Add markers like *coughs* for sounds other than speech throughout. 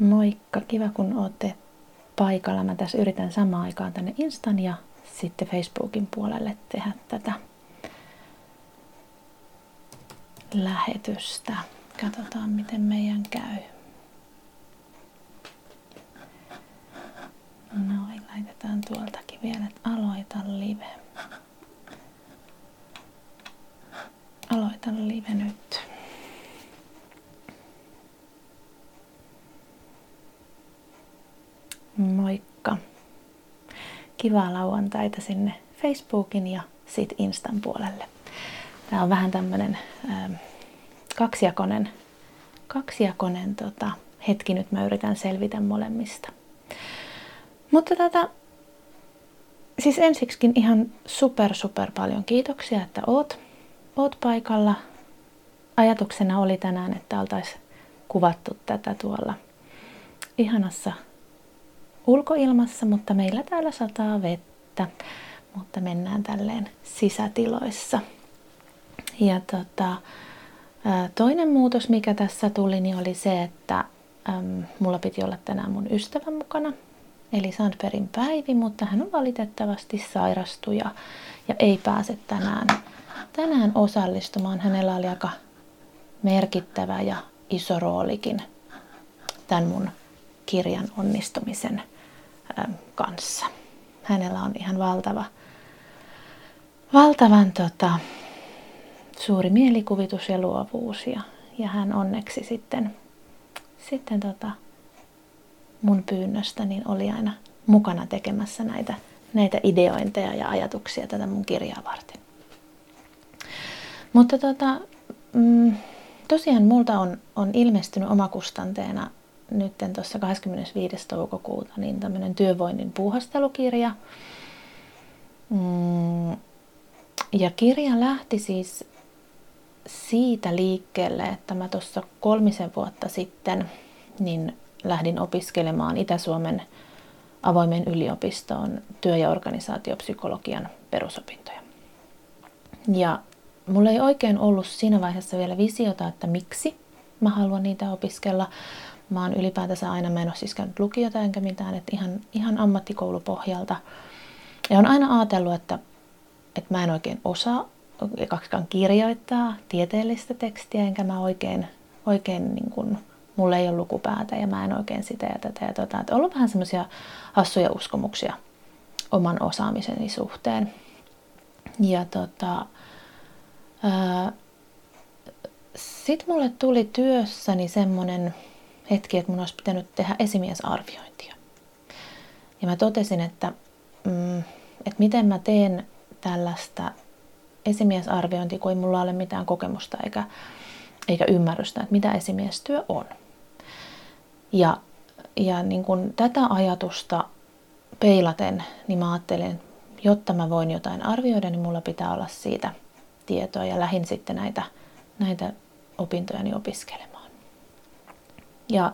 Moikka, kiva kun olette paikalla. Mä tässä yritän samaan aikaan tänne Instan ja sitten Facebookin puolelle tehdä tätä lähetystä. Katsotaan miten meidän käy. Noin, laitetaan tuoltakin vielä, että aloita live. Aloita live nyt. Moikka. Kivaa lauantaita sinne Facebookin ja sit Instan puolelle. Tämä on vähän tämmönen ähm, kaksijakonen, kaksijakonen tota, hetki. Nyt mä yritän selvitä molemmista. Mutta tota, siis ensiksikin ihan super super paljon kiitoksia, että oot, oot paikalla. Ajatuksena oli tänään, että oltaisiin kuvattu tätä tuolla ihanassa ulkoilmassa, mutta meillä täällä sataa vettä, mutta mennään tälleen sisätiloissa. Ja tota, toinen muutos, mikä tässä tuli, niin oli se, että äm, mulla piti olla tänään mun ystävä mukana, eli Sandbergin Päivi, mutta hän on valitettavasti sairastuja ja ei pääse tänään, tänään osallistumaan. Hänellä oli aika merkittävä ja iso roolikin tämän mun kirjan onnistumisen kanssa. Hänellä on ihan valtava, valtavan tota, suuri mielikuvitus ja luovuus ja, ja hän onneksi sitten, sitten tota, mun pyynnöstä niin oli aina mukana tekemässä näitä, näitä ideointeja ja ajatuksia tätä mun kirjaa varten. Mutta tota, mm, tosiaan multa on, on ilmestynyt omakustanteena nyt tuossa 25. toukokuuta niin tämmöinen työvoinnin puuhastelukirja. Mm, ja kirja lähti siis siitä liikkeelle, että mä tuossa kolmisen vuotta sitten niin lähdin opiskelemaan Itä-Suomen avoimen yliopistoon työ- ja organisaatiopsykologian perusopintoja. Ja mulla ei oikein ollut siinä vaiheessa vielä visiota, että miksi mä haluan niitä opiskella, Mä oon ylipäätänsä aina, ole siis käynyt lukiota enkä mitään, että ihan, ihan ammattikoulupohjalta. Ja on aina ajatellut, että, että mä en oikein osaa kaksikaan kirjoittaa tieteellistä tekstiä, enkä mä oikein, oikein niin kuin, mulla ei ole lukupäätä ja mä en oikein sitä ja tätä ja tota. Että ollut vähän semmoisia hassuja uskomuksia oman osaamiseni suhteen. Ja tota, sitten mulle tuli työssäni semmoinen hetki, että mun olisi pitänyt tehdä esimiesarviointia. Ja mä totesin, että, mm, että miten mä teen tällaista esimiesarviointia, kun ei mulla ole mitään kokemusta eikä, eikä ymmärrystä, että mitä esimiestyö on. Ja, ja niin kun tätä ajatusta peilaten, niin mä ajattelin, jotta mä voin jotain arvioida, niin mulla pitää olla siitä tietoa ja lähin sitten näitä, näitä opintojani opiskelemaan. Ja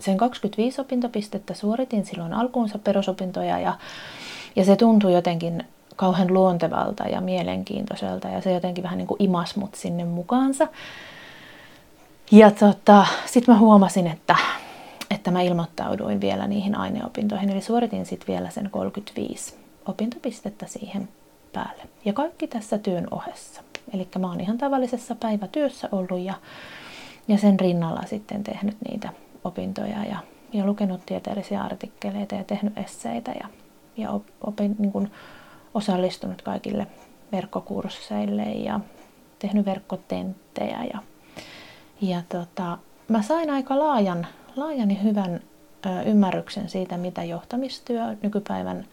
sen 25 opintopistettä suoritin silloin alkuunsa perusopintoja ja, ja se tuntui jotenkin kauhean luontevalta ja mielenkiintoiselta ja se jotenkin vähän niin kuin imas mut sinne mukaansa. Ja tota, sitten mä huomasin, että, että mä ilmoittauduin vielä niihin aineopintoihin, eli suoritin sitten vielä sen 35 opintopistettä siihen päälle. Ja kaikki tässä työn ohessa. Eli mä oon ihan tavallisessa päivätyössä ollut ja ja sen rinnalla sitten tehnyt niitä opintoja ja, ja lukenut tieteellisiä artikkeleita ja tehnyt esseitä ja, ja opin, niin kuin osallistunut kaikille verkkokursseille ja tehnyt verkkotenttejä. Ja, ja tota, mä sain aika laajan, laajan ja hyvän ymmärryksen siitä, mitä johtamistyö nykypäivän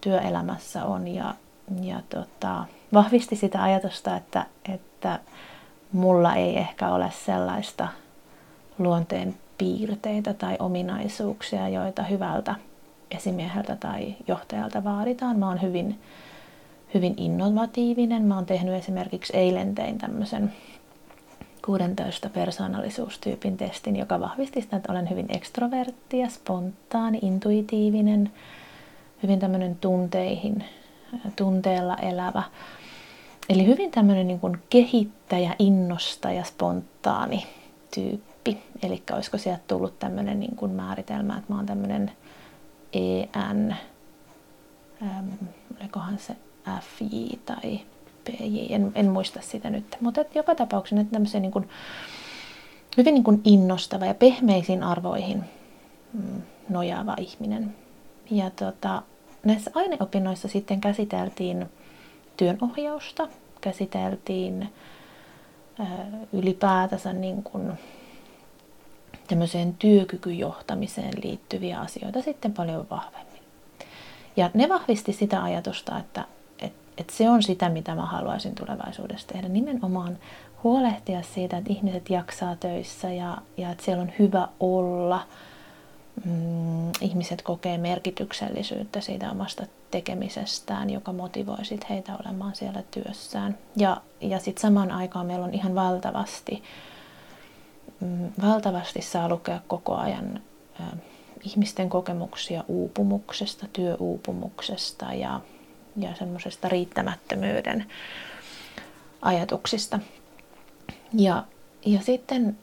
työelämässä on ja, ja tota, vahvisti sitä ajatusta, että, että mulla ei ehkä ole sellaista luonteen piirteitä tai ominaisuuksia, joita hyvältä esimieheltä tai johtajalta vaaditaan. Mä oon hyvin, hyvin innovatiivinen. Mä oon tehnyt esimerkiksi eilen tein tämmöisen 16 persoonallisuustyypin testin, joka vahvisti sitä, että olen hyvin ekstrovertti ja spontaani, intuitiivinen, hyvin tämmöinen tunteihin, tunteella elävä. Eli hyvin tämmöinen niin kuin kehittäjä, innostaja, spontaani tyyppi. Eli olisiko sieltä tullut tämmöinen niin kuin määritelmä, että mä oon tämmöinen EN, äm, olikohan se FJ tai PJ, en, en muista sitä nyt. Mutta joka tapauksessa että tämmöisen niin kuin, hyvin niin kuin innostava ja pehmeisiin arvoihin mm, nojaava ihminen. Ja tota, näissä aineopinnoissa sitten käsiteltiin työnohjausta, käsiteltiin ylipäätänsä niin kuin tämmöiseen työkykyjohtamiseen liittyviä asioita sitten paljon vahvemmin. Ja ne vahvisti sitä ajatusta, että, että, että se on sitä, mitä mä haluaisin tulevaisuudessa tehdä. Nimenomaan huolehtia siitä, että ihmiset jaksaa töissä ja, ja että siellä on hyvä olla – mm, ihmiset kokee merkityksellisyyttä siitä omasta tekemisestään, joka motivoi sit heitä olemaan siellä työssään. Ja, ja sitten samaan aikaan meillä on ihan valtavasti, mm, valtavasti saa lukea koko ajan ihmisten kokemuksia uupumuksesta, työuupumuksesta ja, ja semmoisesta riittämättömyyden ajatuksista. Ja, ja sitten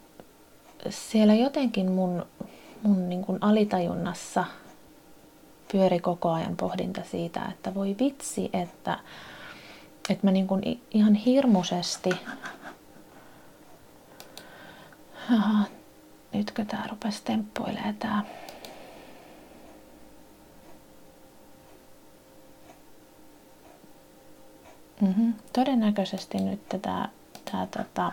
siellä jotenkin mun mun niin kuin alitajunnassa pyöri koko ajan pohdinta siitä, että voi vitsi, että, että mä niin kuin ihan hirmuisesti... Aha, nytkö tää rupesi temppoilee tää? Mm-hmm. Todennäköisesti nyt tämä, tämä tota,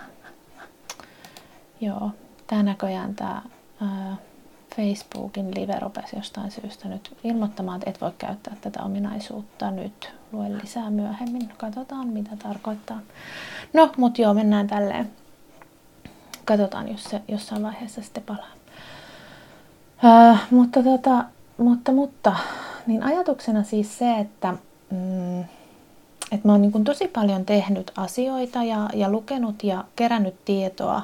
joo, tämä näköjään tämä Facebookin live rupesi jostain syystä nyt ilmoittamaan, että et voi käyttää tätä ominaisuutta nyt. Luen lisää myöhemmin. Katsotaan, mitä tarkoittaa. No, mutta joo, mennään tälleen. Katsotaan, jos se jossain vaiheessa sitten palaa. Öö, mutta, tota, mutta, mutta, niin ajatuksena siis se, että, mm, että mä oon niin tosi paljon tehnyt asioita ja, ja lukenut ja kerännyt tietoa,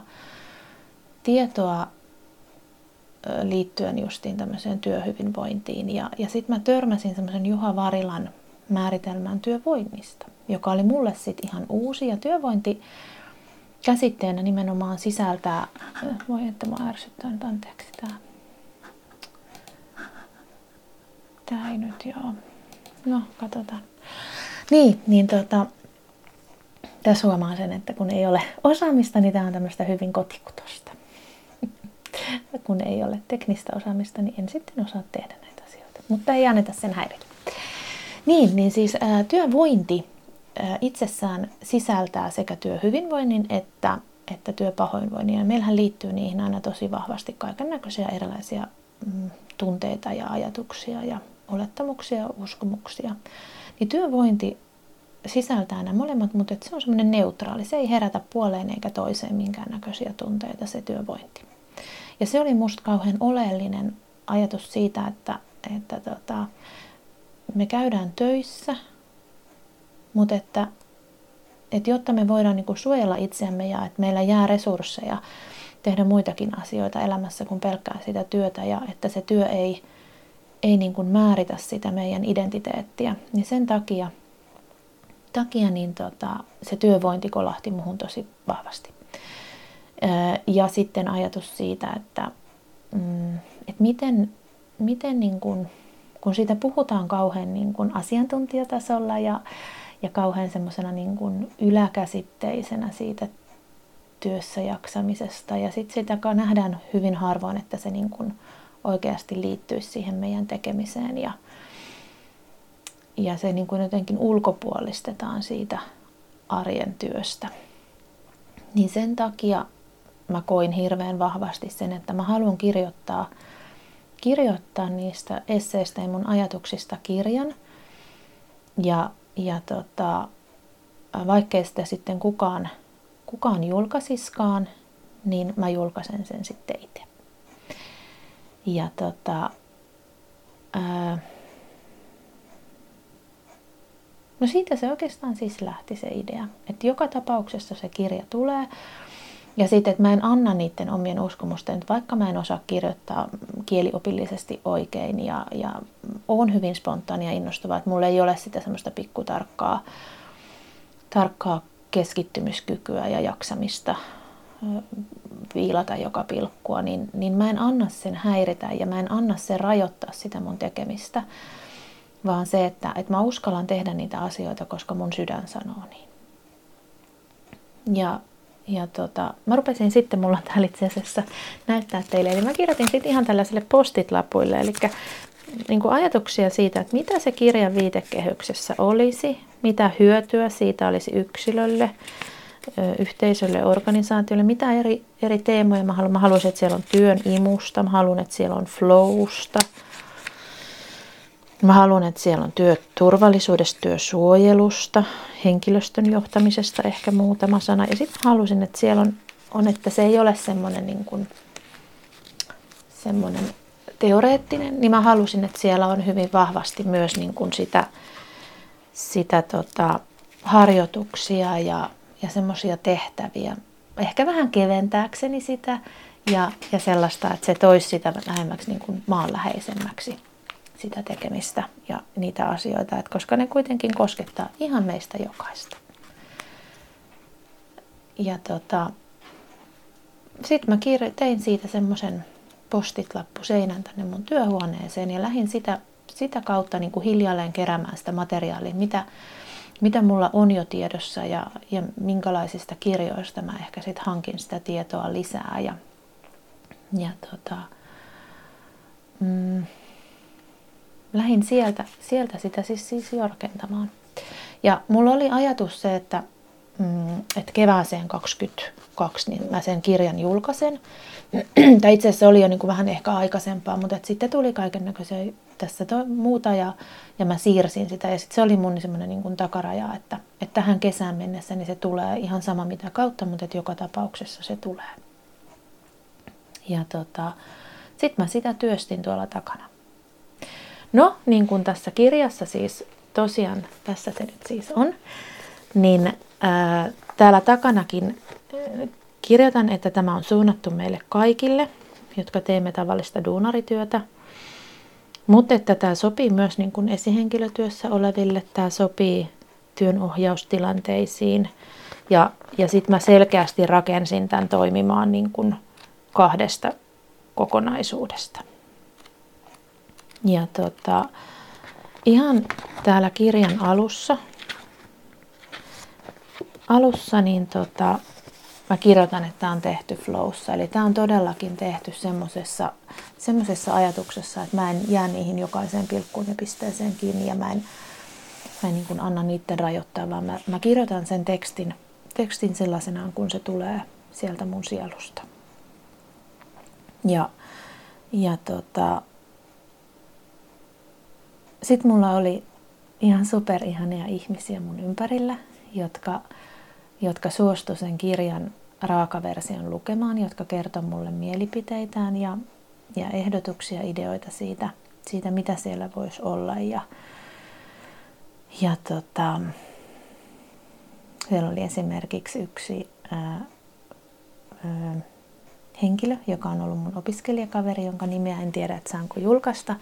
tietoa liittyen justiin tämmöiseen työhyvinvointiin. Ja, ja sitten mä törmäsin semmoisen Juha Varilan määritelmään työvoinnista, joka oli mulle sitten ihan uusi. Ja työvointi käsitteenä nimenomaan sisältää, voi että mä ärsyttää nyt anteeksi tää. Tää ei nyt joo. No, katsotaan. Niin, niin tota, tässä huomaa sen, että kun ei ole osaamista, niin tämä on tämmöistä hyvin kotikutosta kun ei ole teknistä osaamista, niin en sitten osaa tehdä näitä asioita. Mutta ei anneta sen häiritä. Niin, niin siis ää, työvointi ää, itsessään sisältää sekä työhyvinvoinnin että, että työpahoinvoinnin. Ja meillähän liittyy niihin aina tosi vahvasti kaiken näköisiä erilaisia mm, tunteita ja ajatuksia ja olettamuksia uskomuksia. Niin työvointi sisältää nämä molemmat, mutta se on semmoinen neutraali. Se ei herätä puoleen eikä toiseen minkäännäköisiä tunteita, se työvointi. Ja se oli musta kauhean oleellinen ajatus siitä, että, että tota, me käydään töissä, mutta että, että jotta me voidaan niin suojella itseämme ja että meillä jää resursseja tehdä muitakin asioita elämässä kuin pelkkää sitä työtä ja että se työ ei, ei niin kuin määritä sitä meidän identiteettiä, niin sen takia, takia niin tota, se työvointi kolahti muhun tosi vahvasti. Ja sitten ajatus siitä, että, mm, että miten, miten niin kuin, kun siitä puhutaan kauhean niin kuin asiantuntijatasolla ja, ja kauhean semmoisena niin kuin yläkäsitteisenä siitä työssä jaksamisesta ja sitten sitä nähdään hyvin harvoin, että se niin kuin oikeasti liittyisi siihen meidän tekemiseen ja, ja se niin kuin jotenkin ulkopuolistetaan siitä arjen työstä. Niin sen takia mä koin hirveän vahvasti sen, että mä haluan kirjoittaa, kirjoittaa niistä esseistä ja mun ajatuksista kirjan. Ja, ja tota, vaikkei sitä sitten kukaan, kukaan julkaisiskaan, niin mä julkaisen sen sitten itse. Ja tota, ää, no siitä se oikeastaan siis lähti se idea. Että joka tapauksessa se kirja tulee. Ja sitten, että mä en anna niiden omien uskomusten, että vaikka mä en osaa kirjoittaa kieliopillisesti oikein ja, ja on hyvin spontaania ja innostuvaa, että mulla ei ole sitä semmoista pikkutarkkaa tarkkaa keskittymiskykyä ja jaksamista viilata joka pilkkua, niin, niin mä en anna sen häiritä ja mä en anna sen rajoittaa sitä mun tekemistä, vaan se, että, että mä uskallan tehdä niitä asioita, koska mun sydän sanoo niin. Ja, ja tota, mä rupesin sitten, mulla on täällä itse asiassa näyttää teille, eli mä kirjoitin sitten ihan tällaiselle postit-lapuille, eli niin kuin ajatuksia siitä, että mitä se kirjan viitekehyksessä olisi, mitä hyötyä siitä olisi yksilölle, yhteisölle, organisaatiolle, mitä eri, eri teemoja. Mä haluan. Mä haluaisin, että siellä on työn imusta, mä haluan, että siellä on flowsta, Mä haluan, että siellä on työturvallisuudesta, työsuojelusta, henkilöstön johtamisesta ehkä muutama sana. Ja sitten halusin, että siellä on, on, että se ei ole semmoinen niin kuin, semmoinen teoreettinen, niin mä halusin, että siellä on hyvin vahvasti myös niin kuin sitä, sitä tota, harjoituksia ja, ja semmoisia tehtäviä. Ehkä vähän keventääkseni sitä ja, ja sellaista, että se toisi sitä lähemmäksi niin kuin maanläheisemmäksi sitä tekemistä ja niitä asioita, että koska ne kuitenkin koskettaa ihan meistä jokaista. Ja tota, sitten mä tein siitä semmoisen postitlappu seinän tänne mun työhuoneeseen ja lähdin sitä, sitä kautta niin kuin hiljalleen keräämään sitä materiaalia, mitä, mitä mulla on jo tiedossa ja, ja minkälaisista kirjoista mä ehkä sitten hankin sitä tietoa lisää. Ja, ja tota, mm, lähdin sieltä, sieltä sitä siis, siis jorkentamaan. Ja mulla oli ajatus se, että, mm, että kevääseen 22 niin mä sen kirjan julkaisen. *clears throat* tai itse asiassa oli jo niin kuin vähän ehkä aikaisempaa, mutta että sitten tuli kaiken näköisiä tässä muuta ja, ja mä siirsin sitä. Ja sitten se oli mun semmoinen niin takaraja, että, että tähän kesään mennessä niin se tulee ihan sama mitä kautta, mutta että joka tapauksessa se tulee. Ja tota, sitten mä sitä työstin tuolla takana. No, niin kuin tässä kirjassa siis tosiaan, tässä se nyt siis on, niin ää, täällä takanakin ää, kirjoitan, että tämä on suunnattu meille kaikille, jotka teemme tavallista duunarityötä. Mutta että tämä sopii myös niin kuin esihenkilötyössä oleville, tämä sopii työnohjaustilanteisiin. Ja, ja sitten mä selkeästi rakensin tämän toimimaan niin kuin kahdesta kokonaisuudesta. Ja tota, ihan täällä kirjan alussa, alussa niin tota, mä kirjoitan, että tämä on tehty flowssa. Eli tämä on todellakin tehty semmoisessa semmoisessa ajatuksessa, että mä en jää niihin jokaiseen pilkkuun ja pisteeseen kiinni ja mä en, mä en niin kuin anna niiden rajoittaa, vaan mä, mä kirjoitan sen tekstin, tekstin sellaisenaan, kun se tulee sieltä mun sielusta. Ja, ja tota, sitten mulla oli ihan superihania ihmisiä mun ympärillä, jotka, jotka suostu sen kirjan raakaversion lukemaan, jotka kertoi mulle mielipiteitään ja, ja ehdotuksia, ideoita siitä, siitä, mitä siellä voisi olla. Ja, ja tota, siellä oli esimerkiksi yksi ää, ää, henkilö, joka on ollut mun opiskelijakaveri, jonka nimeä en tiedä, että saanko julkaista,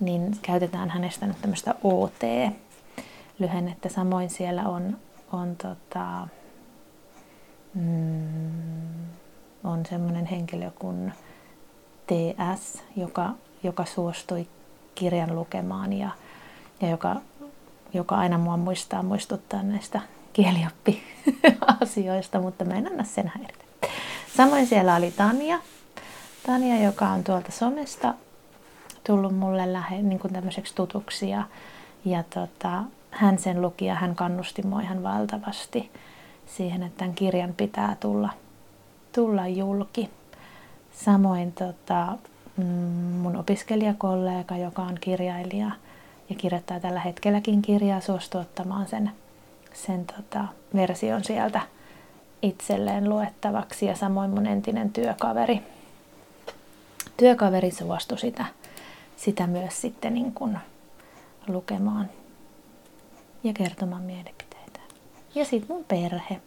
niin käytetään hänestä nyt tämmöistä OT-lyhennettä. Samoin siellä on, on, tota, mm, on semmoinen henkilö kuin TS, joka, joka suostui kirjan lukemaan ja, ja joka, joka aina mua muistaa muistuttaa näistä kielioppi-asioista, mutta mä en anna sen häiritä. Samoin siellä oli Tania, Tania, joka on tuolta somesta tullut mulle lähe, niin kuin tämmöiseksi tutuksi ja, ja tota, hän sen luki ja hän kannusti mua ihan valtavasti siihen, että tämän kirjan pitää tulla, tulla julki. Samoin tota, mm, mun opiskelijakollega, joka on kirjailija ja kirjoittaa tällä hetkelläkin kirjaa, suostui ottamaan sen, sen tota, version sieltä itselleen luettavaksi ja samoin mun entinen työkaveri. Työkaveri suostui sitä sitä myös sitten niin kuin lukemaan ja kertomaan mielipiteitä. Ja sitten mun perhe.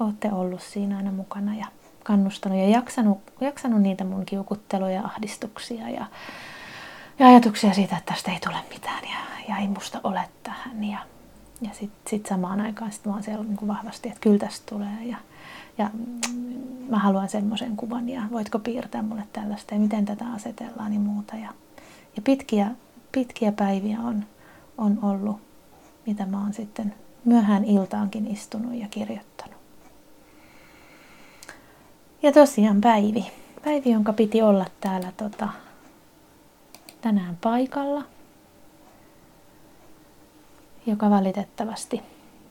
Olette ollut siinä aina mukana ja kannustanut ja jaksanut, jaksanut niitä mun kiukutteluja ja ahdistuksia ja, ja ajatuksia siitä, että tästä ei tule mitään ja, ja ei musta ole tähän. Ja, ja sitten sit samaan aikaan sit mä oon siellä niin vahvasti, että kyllä tästä tulee ja, ja mä haluan semmoisen kuvan ja voitko piirtää mulle tällaista ja miten tätä asetellaan ja muuta. Ja, ja pitkiä, pitkiä päiviä on, on ollut, mitä mä oon sitten myöhään iltaankin istunut ja kirjoittanut. Ja tosiaan Päivi. Päivi, jonka piti olla täällä tota, tänään paikalla, joka valitettavasti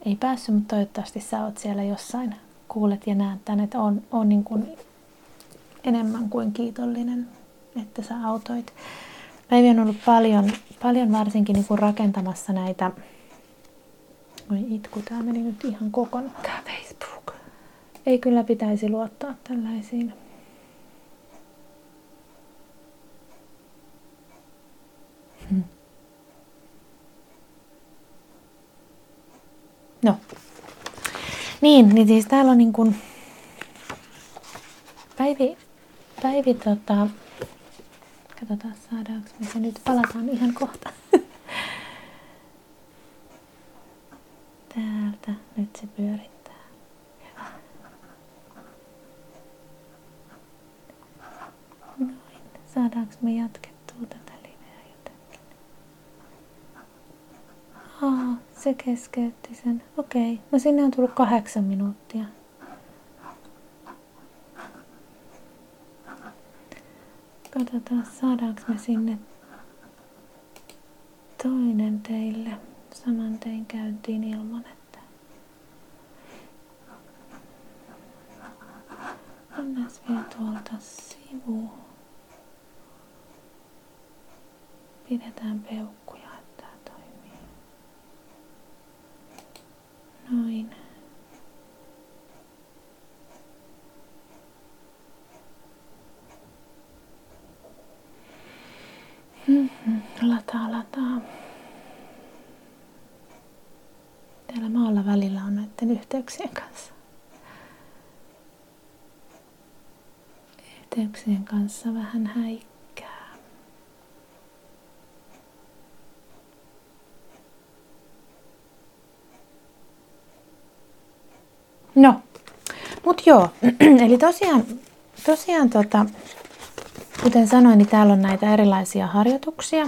ei päässyt, mutta toivottavasti sä oot siellä jossain, kuulet ja näet tän, että on, on niin kuin enemmän kuin kiitollinen, että sä autoit. Päivi on ollut paljon, paljon varsinkin niin kuin rakentamassa näitä, oi itku, tää meni nyt ihan kokonaan, tää Facebook. Ei kyllä pitäisi luottaa tällaisiin Hmm. No. Niin, niin siis täällä on niin kuin Päivi, Päivi tota, katsotaan saadaanko me se nyt, palataan ihan kohta. *laughs* Täältä, nyt se pyörittää. Noin, saadaanko me jatkettua tätä liveä jotenkin? Aa, se keskeytti sen. Okei, no sinne on tullut kahdeksan minuuttia. Katsotaan, saadaanko me sinne toinen teille saman tein käyntiin ilman, että mennään vielä tuolta sivu. Pidetään peukkuja, että tämä toimii. Noin. Mm-hmm. Lataa, lataa. Täällä maalla välillä on näiden yhteyksien kanssa. Yhteyksien kanssa vähän häikkää. No, mut joo, *clears throat* eli tosiaan, tosiaan tota, kuten sanoin, niin täällä on näitä erilaisia harjoituksia.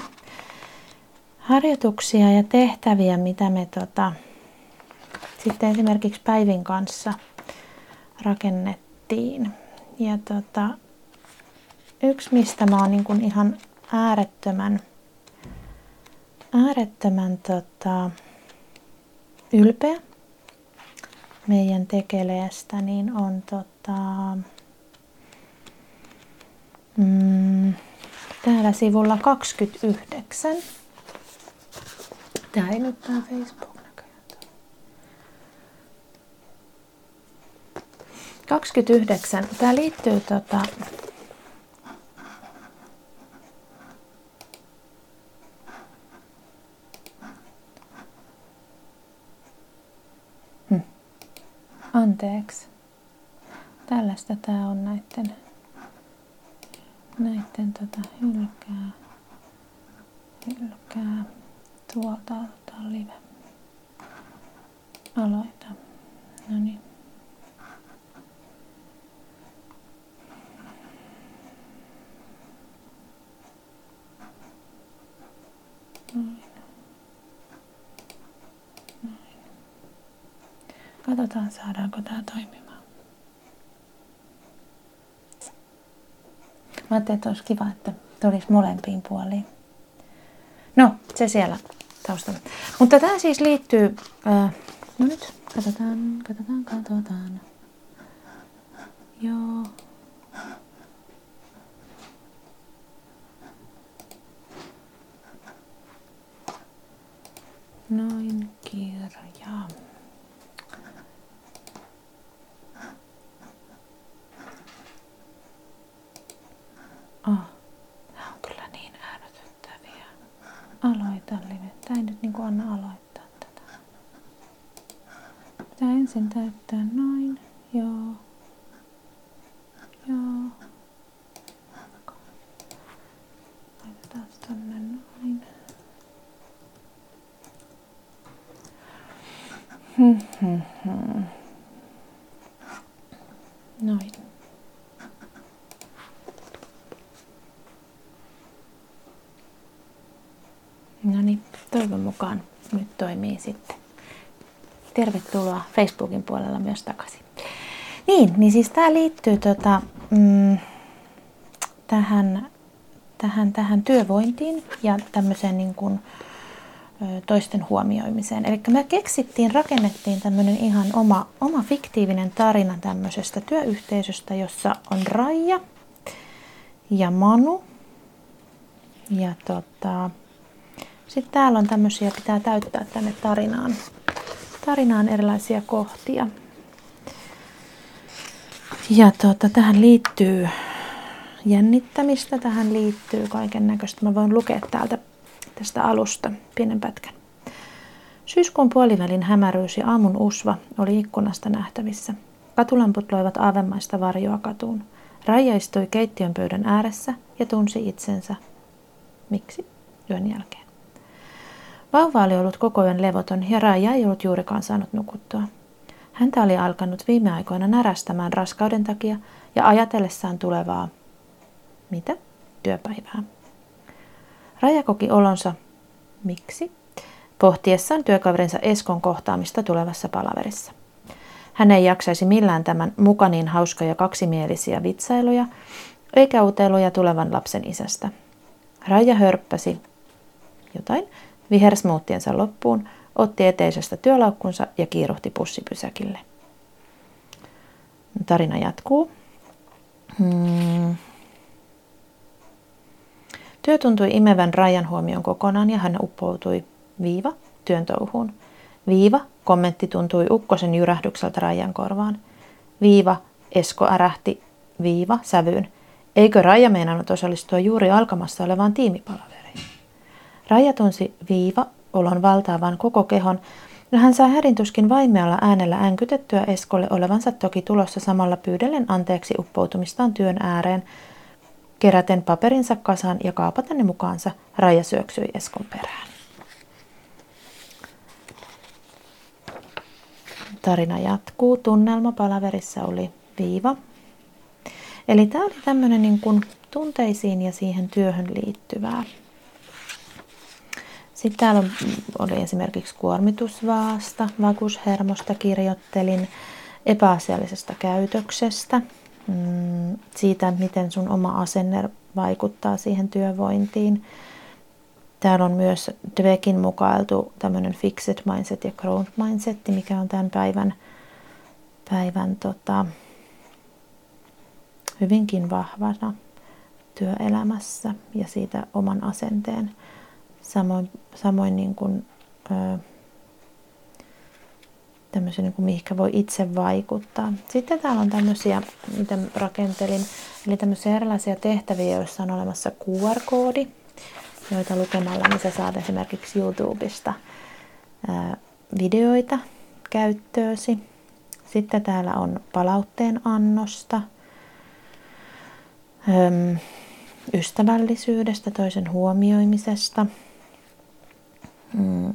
Harjoituksia ja tehtäviä, mitä me tota, sitten esimerkiksi Päivin kanssa rakennettiin. Ja tota, yksi, mistä mä oon niin kuin ihan äärettömän, äärettömän tota, ylpeä meidän tekeleestä, niin on tota, mm, täällä sivulla 29. Tää ei nyt tää Facebook näköjään. 29. Tää liittyy tota, hmm. Anteeksi. Tällaista tää on näitten tota hylkää, hylkää tuolta aloitetaan live. Aloita. No niin. Katsotaan saadaanko tämä toimimaan. Mä ajattelin, että olisi kiva, että tulisi molempiin puoliin. No, se siellä taustalla. Mutta tämä siis liittyy... Ää, no nyt, katsotaan, katsotaan, katsotaan. Joo. Noin kirja. Oh, nämä on kyllä niin ärsyttäviä. Aloita live. Tää ei nyt niinku anna aloittaa tätä. Pitää ensin täyttää noin. Joo. Joo. Laitetaan tonne noin. Hmm, hmm, hmm. Noin. No niin, toivon mukaan nyt toimii sitten. Tervetuloa Facebookin puolella myös takaisin. Niin, niin siis tämä liittyy tota, mm, tähän, tähän, tähän työvointiin ja tämmöiseen niin kuin, toisten huomioimiseen. Eli me keksittiin, rakennettiin tämmöinen ihan oma, oma fiktiivinen tarina tämmöisestä työyhteisöstä, jossa on Raija ja Manu. Ja tota, sitten täällä on tämmöisiä, pitää täyttää tänne tarinaan, tarinaan erilaisia kohtia. Ja tota, tähän liittyy jännittämistä, tähän liittyy kaiken näköistä. Mä voin lukea täältä tästä alusta pienen pätkän. Syyskuun puolivälin hämäryys ja aamun usva oli ikkunasta nähtävissä. Katulamput loivat aavemaista varjoa katuun. Raija istui keittiön pöydän ääressä ja tunsi itsensä. Miksi? Yön jälkeen. Vauva oli ollut koko yön levoton ja Raija ei ollut juurikaan saanut nukuttua. Häntä oli alkanut viime aikoina närästämään raskauden takia ja ajatellessaan tulevaa, mitä? Työpäivää. Raja koki olonsa, miksi? Pohtiessaan työkaverinsa Eskon kohtaamista tulevassa palaverissa. Hän ei jaksaisi millään tämän muka niin hauskoja kaksimielisiä vitsailuja, eikä uteluja tulevan lapsen isästä. Raija hörppäsi jotain, vihersmuuttiensa loppuun, otti eteisestä työlaukkunsa ja kiiruhti pussipysäkille. Tarina jatkuu. Hmm. Työ tuntui imevän Rajan huomion kokonaan ja hän uppoutui viiva työn touhuun. Viiva kommentti tuntui ukkosen jyrähdykseltä Rajan korvaan. Viiva Esko ärähti viiva sävyyn. Eikö Raija meinannut osallistua juuri alkamassa olevaan tiimipalaveriin? Raija tunsi viiva olon valtaavan koko kehon ja hän sai härintuskin vaimealla äänellä änkytettyä Eskolle olevansa toki tulossa samalla pyydellen anteeksi uppoutumistaan työn ääreen, Keräten paperinsa kasaan ja kaapaten ne mukaansa, Raija syöksyi Eskon perään. Tarina jatkuu. Tunnelma palaverissa oli viiva. Eli tämä oli tämmöinen niin kuin tunteisiin ja siihen työhön liittyvää. Sitten täällä oli esimerkiksi kuormitusvaasta, vakuushermosta kirjoittelin, epäasiallisesta käytöksestä – Mm, siitä, miten sun oma asenne vaikuttaa siihen työvointiin. Täällä on myös Dwekin mukailtu tämmöinen fixed mindset ja growth mindset, mikä on tämän päivän, päivän tota, hyvinkin vahvana työelämässä ja siitä oman asenteen. Samoin, samoin niin kuin, ö, tämmöisiä, niin kuin mihinkä voi itse vaikuttaa. Sitten täällä on tämmöisiä, mitä rakentelin, eli tämmöisiä erilaisia tehtäviä, joissa on olemassa QR-koodi, joita lukemalla niin sä saat esimerkiksi YouTubesta videoita käyttöösi. Sitten täällä on palautteen annosta, ystävällisyydestä, toisen huomioimisesta. Mm,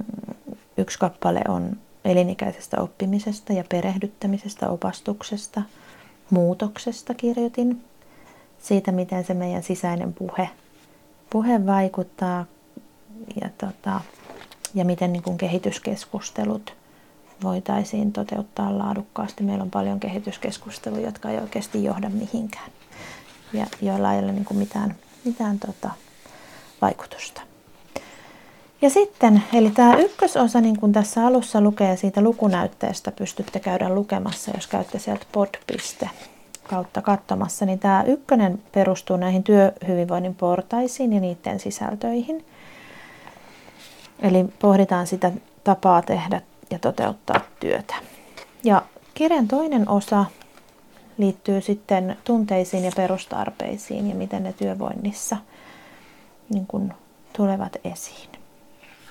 yksi kappale on elinikäisestä oppimisesta ja perehdyttämisestä, opastuksesta, muutoksesta kirjoitin. Siitä, miten se meidän sisäinen puhe, puhe vaikuttaa ja, tota, ja miten niin kuin kehityskeskustelut voitaisiin toteuttaa laadukkaasti. Meillä on paljon kehityskeskusteluja, jotka ei oikeasti johda mihinkään ja joilla ei ole niin kuin mitään, mitään tota, vaikutusta. Ja sitten, eli tämä ykkösosa, niin kuin tässä alussa lukee siitä lukunäytteestä, pystytte käydä lukemassa, jos käytte sieltä pod.piste kautta katsomassa, niin tämä ykkönen perustuu näihin työhyvinvoinnin portaisiin ja niiden sisältöihin. Eli pohditaan sitä tapaa tehdä ja toteuttaa työtä. Ja kirjan toinen osa liittyy sitten tunteisiin ja perustarpeisiin ja miten ne työvoinnissa niin kuin tulevat esiin.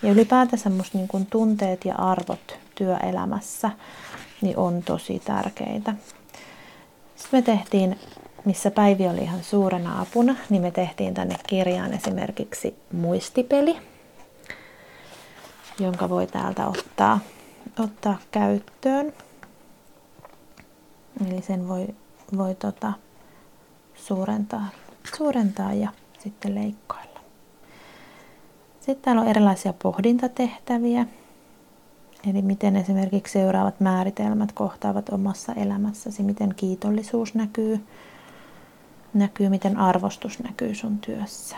Ja ylipäätänsä musta niin kun tunteet ja arvot työelämässä niin on tosi tärkeitä. Sitten me tehtiin, missä Päivi oli ihan suurena apuna, niin me tehtiin tänne kirjaan esimerkiksi muistipeli, jonka voi täältä ottaa, ottaa käyttöön. Eli sen voi, voi tota, suurentaa, suurentaa ja sitten leikkailla. Sitten täällä on erilaisia pohdintatehtäviä, eli miten esimerkiksi seuraavat määritelmät kohtaavat omassa elämässäsi, miten kiitollisuus näkyy, näkyy, miten arvostus näkyy sun työssä.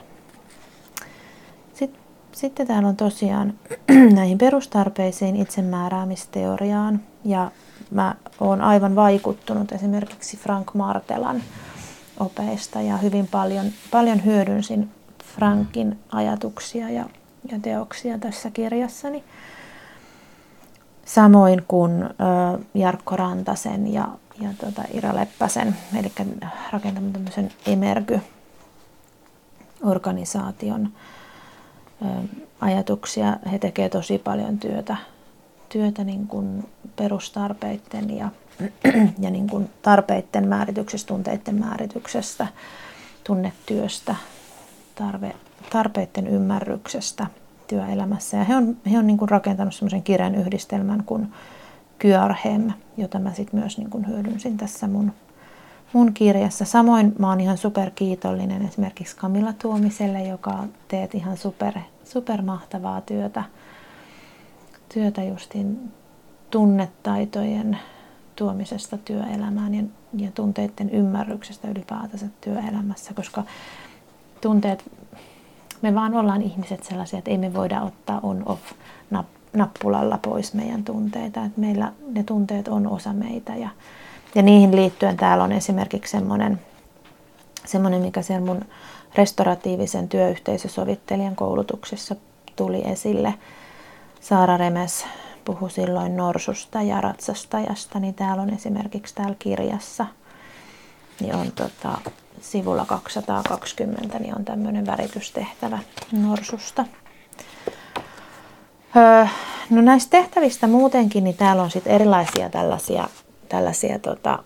Sitten, täällä on tosiaan *clears throat* näihin perustarpeisiin itsemääräämisteoriaan ja mä oon aivan vaikuttunut esimerkiksi Frank Martelan opeista ja hyvin paljon, paljon hyödynsin Frankin ajatuksia ja, ja teoksia tässä kirjassani. Samoin kuin ö, Jarkko Rantasen ja, ja tota Ira Leppäsen, eli rakentamme tämmöisen Emergy-organisaation ö, ajatuksia. He tekevät tosi paljon työtä, työtä niin kuin perustarpeiden ja, *clears throat* ja niin kuin tarpeiden määrityksestä, tunteiden määrityksestä, tunnetyöstä, tarve, tarpeiden ymmärryksestä työelämässä. Ja he on, he on niin kuin rakentanut semmoisen kirjan yhdistelmän kuin Kyarhem, jota mä sitten myös niin kuin hyödynsin tässä mun, mun kirjassa. Samoin mä oon ihan superkiitollinen esimerkiksi Kamilla Tuomiselle, joka teet ihan super, super mahtavaa työtä, työtä justin tunnetaitojen tuomisesta työelämään ja, ja tunteiden ymmärryksestä ylipäätänsä työelämässä, koska tunteet, me vaan ollaan ihmiset sellaisia, että ei me voida ottaa on-off nappulalla pois meidän tunteita. Että meillä ne tunteet on osa meitä ja, ja niihin liittyen täällä on esimerkiksi semmoinen, semmoinen mikä siellä mun restauratiivisen työyhteisösovittelijan koulutuksessa tuli esille. Saara Remes puhui silloin norsusta ja ratsastajasta, niin täällä on esimerkiksi täällä kirjassa niin on tota, sivulla 220 niin on tämmöinen väritystehtävä norsusta. Öö, no näistä tehtävistä muutenkin, niin täällä on sitten erilaisia tällaisia, tällaisia tota,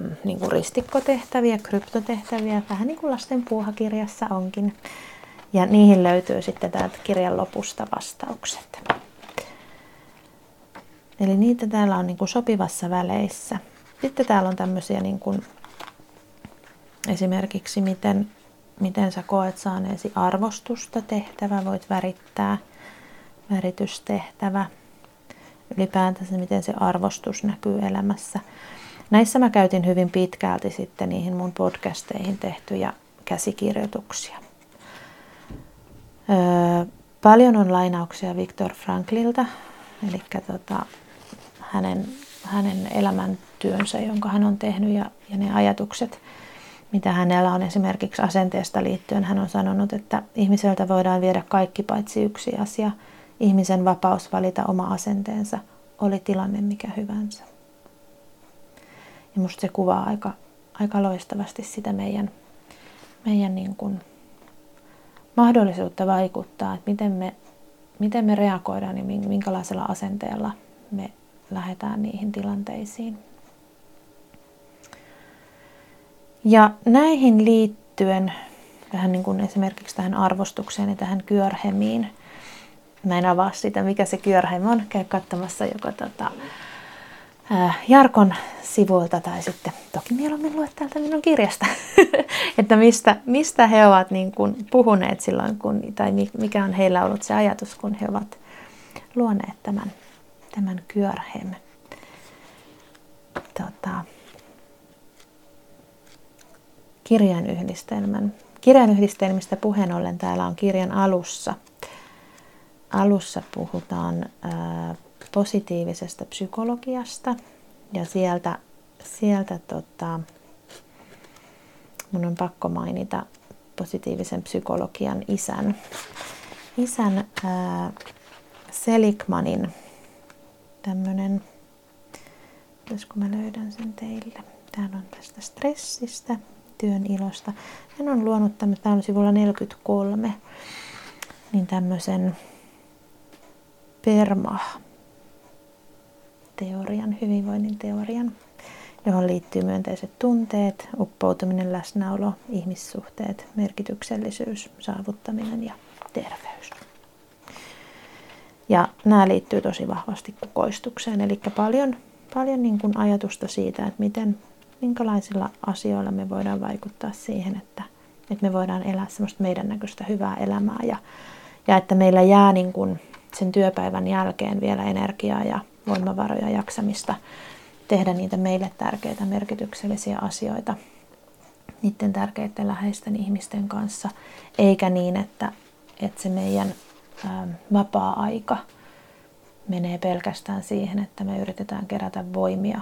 mm, niin kuin ristikkotehtäviä, kryptotehtäviä, vähän niin kuin lasten puuhakirjassa onkin. Ja niihin löytyy sitten täältä kirjan lopusta vastaukset. Eli niitä täällä on niin kuin sopivassa väleissä. Sitten täällä on tämmöisiä niin kuin Esimerkiksi miten, miten sä koet saaneesi arvostusta tehtävä, voit värittää väritystehtävä. Ylipäätänsä miten se arvostus näkyy elämässä. Näissä mä käytin hyvin pitkälti sitten niihin mun podcasteihin tehtyjä käsikirjoituksia. Öö, paljon on lainauksia Viktor Franklilta, eli tota, hänen, hänen elämäntyönsä, jonka hän on tehnyt ja, ja ne ajatukset – mitä hänellä on esimerkiksi asenteesta liittyen. Hän on sanonut, että ihmiseltä voidaan viedä kaikki paitsi yksi asia, ihmisen vapaus valita oma asenteensa, oli tilanne mikä hyvänsä. Ja musta se kuvaa aika, aika loistavasti sitä meidän, meidän niin kuin mahdollisuutta vaikuttaa, että miten me, miten me reagoidaan ja minkälaisella asenteella me lähdetään niihin tilanteisiin. Ja näihin liittyen, tähän niin kuin esimerkiksi tähän arvostukseen ja tähän kyörhemiin, mä en avaa sitä, mikä se kyörhem on, käy katsomassa joko tota, ää, Jarkon sivuilta tai sitten toki mieluummin luet täältä minun kirjasta, *laughs* että mistä, mistä he ovat niin kuin puhuneet silloin, kun, tai mikä on heillä ollut se ajatus, kun he ovat luoneet tämän, tämän kyörhem. Tota, kirjainyhdistelmän. Kirjainyhdistelmistä puheen ollen täällä on kirjan alussa. Alussa puhutaan ää, positiivisesta psykologiasta ja sieltä, sieltä tota, mun on pakko mainita positiivisen psykologian isän, isän ää, Seligmanin tämmöinen, josko mä löydän sen teille. Täällä on tästä stressistä työn ilosta. Hän on luonut tämmöisen, tämä on sivulla 43, niin tämmöisen PERMA-teorian, hyvinvoinnin teorian, johon liittyy myönteiset tunteet, uppoutuminen, läsnäolo, ihmissuhteet, merkityksellisyys, saavuttaminen ja terveys. Ja nämä liittyy tosi vahvasti kukoistukseen, eli paljon, paljon niin kuin ajatusta siitä, että miten minkälaisilla asioilla me voidaan vaikuttaa siihen, että, että me voidaan elää semmoista meidän näköistä hyvää elämää ja, ja että meillä jää niin kuin sen työpäivän jälkeen vielä energiaa ja voimavaroja ja jaksamista tehdä niitä meille tärkeitä merkityksellisiä asioita niiden tärkeiden läheisten ihmisten kanssa, eikä niin, että, että se meidän ähm, vapaa-aika menee pelkästään siihen, että me yritetään kerätä voimia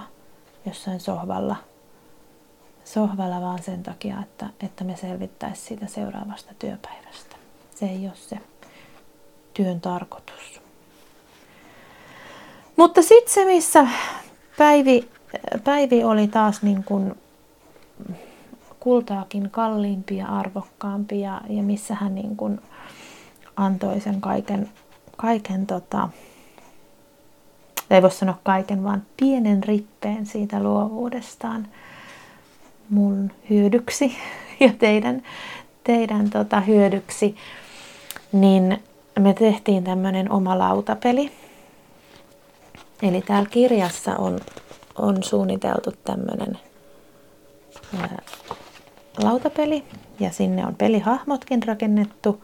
jossain sohvalla, sohvalla vaan sen takia, että, että me selvittäisiin siitä seuraavasta työpäivästä. Se ei ole se työn tarkoitus. Mutta sitten se, missä Päivi, Päivi oli taas niin kuin kultaakin kalliimpi ja arvokkaampi ja, ja missä hän niin kuin antoi sen kaiken, kaiken tota, ei voi sanoa kaiken, vaan pienen rippeen siitä luovuudestaan mun hyödyksi *laughs* ja teidän, teidän tota hyödyksi, niin me tehtiin tämmöinen oma lautapeli. Eli täällä kirjassa on, on suunniteltu tämmöinen lautapeli ja sinne on pelihahmotkin rakennettu.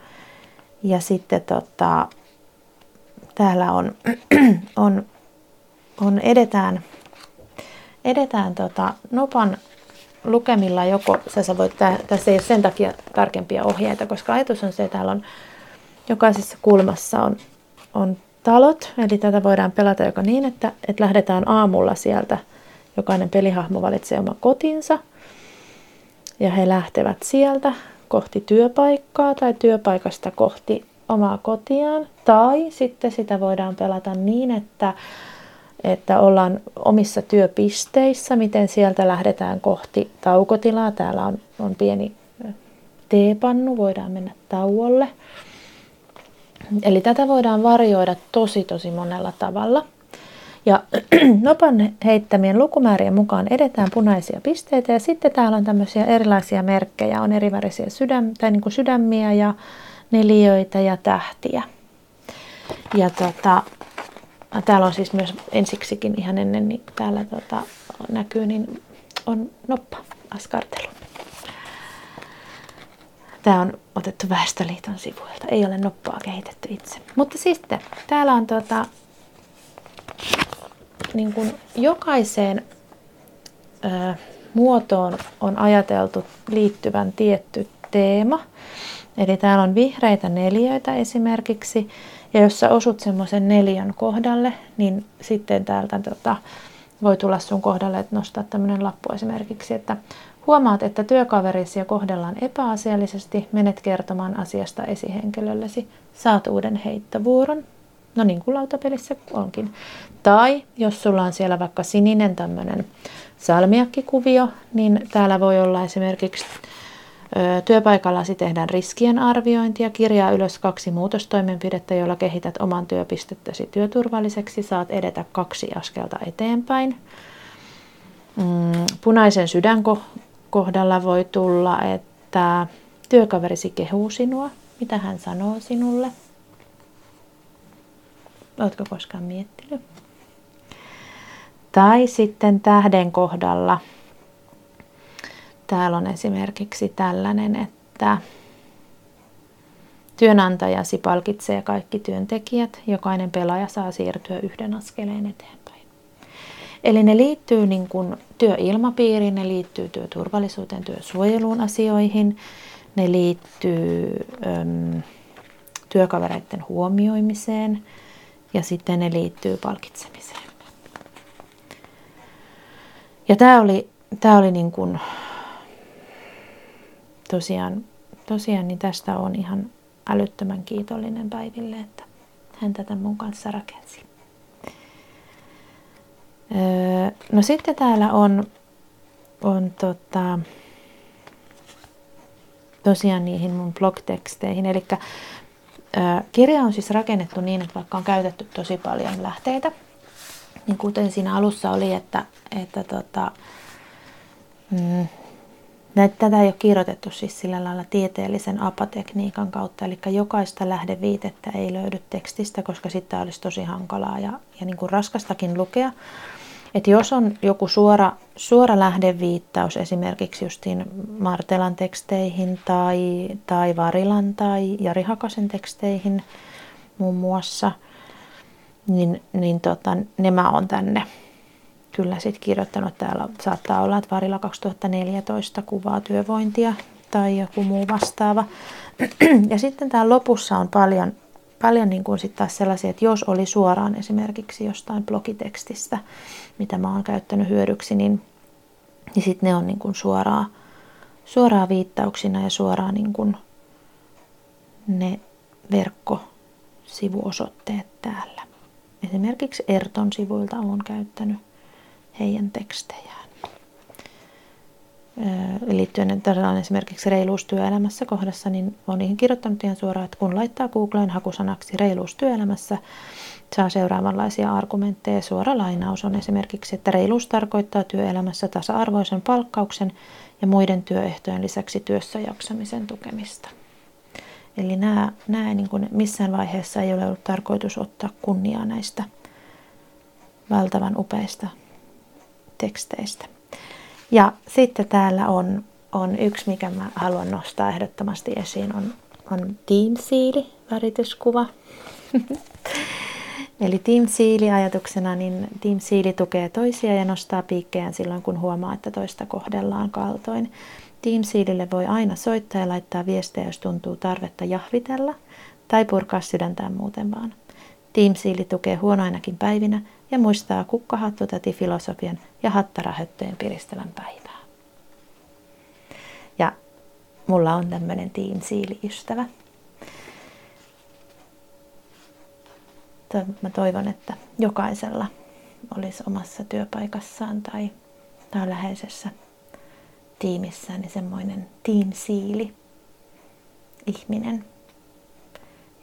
Ja sitten tota, täällä on, *clears throat* on, on edetään, edetään tota, nopan lukemilla joko, sä voit, tässä ei ole sen takia tarkempia ohjeita, koska ajatus on se, että täällä on jokaisessa kulmassa on, on talot, eli tätä voidaan pelata joko niin, että, että lähdetään aamulla sieltä, jokainen pelihahmo valitsee oma kotinsa, ja he lähtevät sieltä kohti työpaikkaa tai työpaikasta kohti omaa kotiaan, tai sitten sitä voidaan pelata niin, että, että ollaan omissa työpisteissä, miten sieltä lähdetään kohti taukotilaa. Täällä on, on pieni teepannu, voidaan mennä tauolle. Eli tätä voidaan varjoida tosi tosi monella tavalla. Ja *clears throat* nopan heittämien lukumäärien mukaan edetään punaisia pisteitä ja sitten täällä on tämmöisiä erilaisia merkkejä, on erivärisiä sydäm, tai niin kuin sydämiä ja neliöitä ja tähtiä. Ja tota, täällä on siis myös ensiksikin ihan ennen, niin täällä tota, näkyy, niin on noppa, askartelu. Tämä on otettu Väestöliiton sivuilta. Ei ole noppaa kehitetty itse. Mutta sitten täällä on tota, niin kuin jokaiseen ö, muotoon on ajateltu liittyvän tietty teema. Eli täällä on vihreitä neljöitä esimerkiksi. Ja jos sä osut semmoisen neljän kohdalle, niin sitten täältä tota, voi tulla sun kohdalle, että nostaa tämmöinen lappu esimerkiksi, että Huomaat, että työkaverisia kohdellaan epäasiallisesti, menet kertomaan asiasta esihenkilöllesi. Saat uuden heittovuoron. No niin kuin lautapelissä onkin. Tai jos sulla on siellä vaikka sininen tämmöinen salmiakkikuvio, niin täällä voi olla esimerkiksi Työpaikallasi tehdään riskien arviointia, kirjaa ylös kaksi muutostoimenpidettä, joilla kehität oman työpistettäsi työturvalliseksi, saat edetä kaksi askelta eteenpäin. Mm, punaisen sydänko kohdalla voi tulla, että työkaverisi kehuu sinua, mitä hän sanoo sinulle. Oletko koskaan miettinyt? Tai sitten tähden kohdalla. Täällä on esimerkiksi tällainen, että työnantajasi palkitsee kaikki työntekijät. Jokainen pelaaja saa siirtyä yhden askeleen eteenpäin. Eli ne liittyy niin kuin työilmapiiriin, ne liittyy työturvallisuuteen, työsuojeluun asioihin, ne liittyy äm, työkavereiden huomioimiseen ja sitten ne liittyy palkitsemiseen. Ja tämä oli, tämä oli niin kuin, tosiaan, tosiaan niin tästä on ihan älyttömän kiitollinen Päiville, että hän tätä mun kanssa rakensi. No sitten täällä on, on tota, tosiaan niihin mun blogteksteihin. Eli kirja on siis rakennettu niin, että vaikka on käytetty tosi paljon lähteitä, niin kuten siinä alussa oli, että, että tota, mm, Tätä ei ole kirjoitettu siis sillä lailla tieteellisen apatekniikan kautta, eli jokaista lähdeviitettä ei löydy tekstistä, koska sitten olisi tosi hankalaa ja, ja niin kuin raskastakin lukea. että jos on joku suora, suora lähdeviittaus esimerkiksi justiin Martelan teksteihin tai, tai Varilan tai Jari Hakasen teksteihin muun muassa, niin, niin tota, ne mä oon tänne kyllä sitten kirjoittanut. Täällä saattaa olla, että Varila 2014 kuvaa työvointia tai joku muu vastaava. *clears throat* Ja sitten täällä lopussa on paljon, paljon niin kuin sit taas sellaisia, että jos oli suoraan esimerkiksi jostain blogitekstistä, mitä mä oon käyttänyt hyödyksi, niin, niin sitten ne on niin kuin suoraa, suoraa viittauksina ja suoraan niin kuin ne verkkosivuosoitteet täällä. Esimerkiksi Erton sivuilta olen käyttänyt heidän tekstejään. Liittyen tällainen esimerkiksi reiluus työelämässä kohdassa, niin olen niihin kirjoittanut ihan suoraan, että kun laittaa Googleen hakusanaksi reiluus työelämässä, saa seuraavanlaisia argumentteja. Suora lainaus on esimerkiksi, että reiluus tarkoittaa työelämässä tasa-arvoisen palkkauksen ja muiden työehtojen lisäksi työssä jaksamisen tukemista. Eli nämä, nämä niin kuin missään vaiheessa ei ole ollut tarkoitus ottaa kunniaa näistä valtavan upeista teksteistä. Ja sitten täällä on, on yksi, mikä mä haluan nostaa ehdottomasti esiin, on, on Team Seali, värityskuva. *laughs* Eli Team Seali ajatuksena, niin Team Seali tukee toisia ja nostaa piikkejään silloin, kun huomaa, että toista kohdellaan kaltoin. Team Sealille voi aina soittaa ja laittaa viestejä, jos tuntuu tarvetta jahvitella tai purkaa sydäntään muuten vaan. Team Seali tukee huonoinakin päivinä ja muistaa kukkahattutäti filosofian ja hattarahöttöjen piristävän päivää. Ja mulla on tämmöinen Team Seali-ystävä. Mä toivon, että jokaisella olisi omassa työpaikassaan tai, tai läheisessä tiimissään niin semmoinen Team Siili ihminen,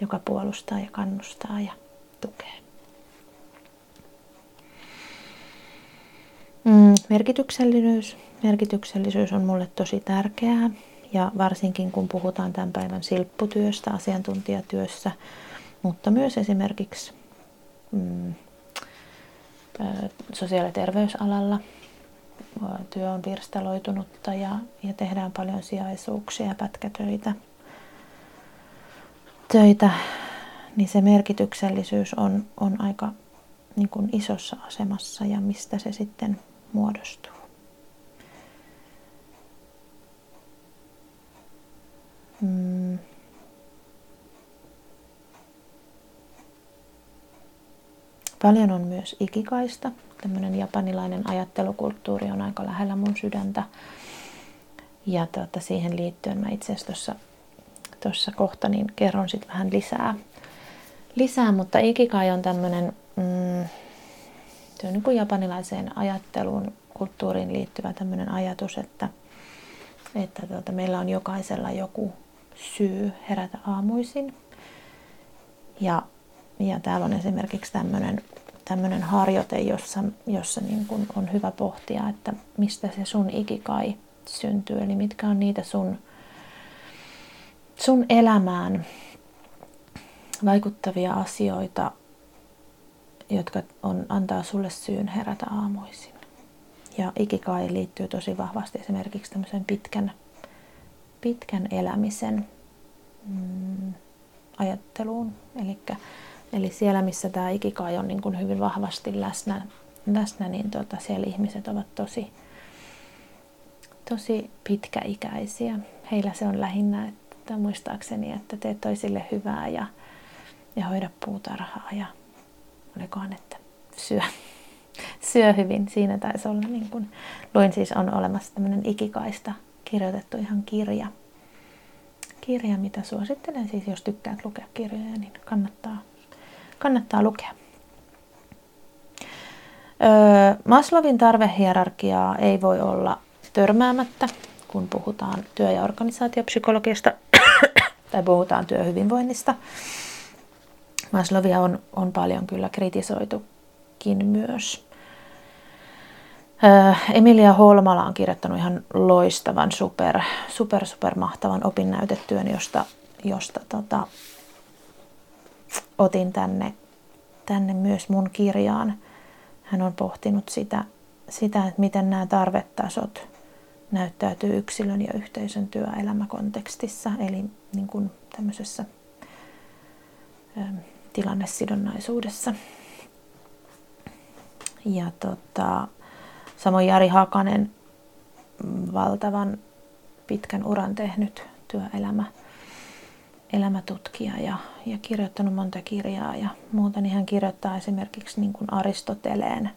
joka puolustaa ja kannustaa ja tukee. Mm, merkityksellisyys. Merkityksellisyys on mulle tosi tärkeää ja varsinkin kun puhutaan tämän päivän silpputyöstä, asiantuntijatyössä, mutta myös esimerkiksi mm, sosiaali- ja terveysalalla työ on pirstaloitunutta ja, ja tehdään paljon sijaisuuksia ja pätkätöitä. Töitä, niin se merkityksellisyys on, on aika niin kuin isossa asemassa ja mistä se sitten muodostuu. Mm. Paljon on myös ikikaista. Tämmöinen japanilainen ajattelukulttuuri on aika lähellä mun sydäntä. Ja tuota, siihen liittyen mä itse asiassa tuossa kohta niin kerron sitten vähän lisää. lisää. Mutta ikikai on tämmöinen mm, se on niin kuin japanilaiseen ajatteluun, kulttuuriin liittyvä tämmöinen ajatus, että, että tuota, meillä on jokaisella joku syy herätä aamuisin. Ja, ja täällä on esimerkiksi tämmöinen, tämmöinen harjoite, jossa, jossa niin kuin on hyvä pohtia, että mistä se sun ikikai syntyy, eli mitkä on niitä sun, sun elämään vaikuttavia asioita, jotka on, antaa sulle syyn herätä aamuisin. Ja ikikai liittyy tosi vahvasti esimerkiksi tämmöisen pitkän, pitkän elämisen mm, ajatteluun. Elikkä, eli siellä, missä tämä ikikai on niin kuin hyvin vahvasti läsnä, läsnä niin tota, siellä ihmiset ovat tosi, tosi pitkäikäisiä. Heillä se on lähinnä, että muistaakseni, että teet toisille hyvää ja, ja hoida puutarhaa ja olikohan, että syö, syö hyvin. Siinä taisi olla, niin kuin, luin siis, on olemassa tämmöinen ikikaista kirjoitettu ihan kirja. Kirja, mitä suosittelen siis, jos tykkäät lukea kirjoja, niin kannattaa, kannattaa lukea. Maslovin tarvehierarkiaa ei voi olla törmäämättä, kun puhutaan työ- ja organisaatiopsykologiasta *coughs* tai puhutaan työhyvinvoinnista. Maslovia on, on paljon kyllä kritisoitukin myös. Emilia Holmala on kirjoittanut ihan loistavan, super, super, super mahtavan opinnäytetyön, josta, josta tota, otin tänne, tänne myös mun kirjaan. hän on pohtinut sitä, sitä, että miten nämä tarvetasot näyttäytyy yksilön ja yhteisön työelämäkontekstissa, eli niin kuin tämmöisessä tilannesidonnaisuudessa. Ja tota, samoin Jari Hakanen, valtavan pitkän uran tehnyt työelämä, elämätutkija ja, ja kirjoittanut monta kirjaa ja muuta, niin hän kirjoittaa esimerkiksi niin kuin Aristoteleen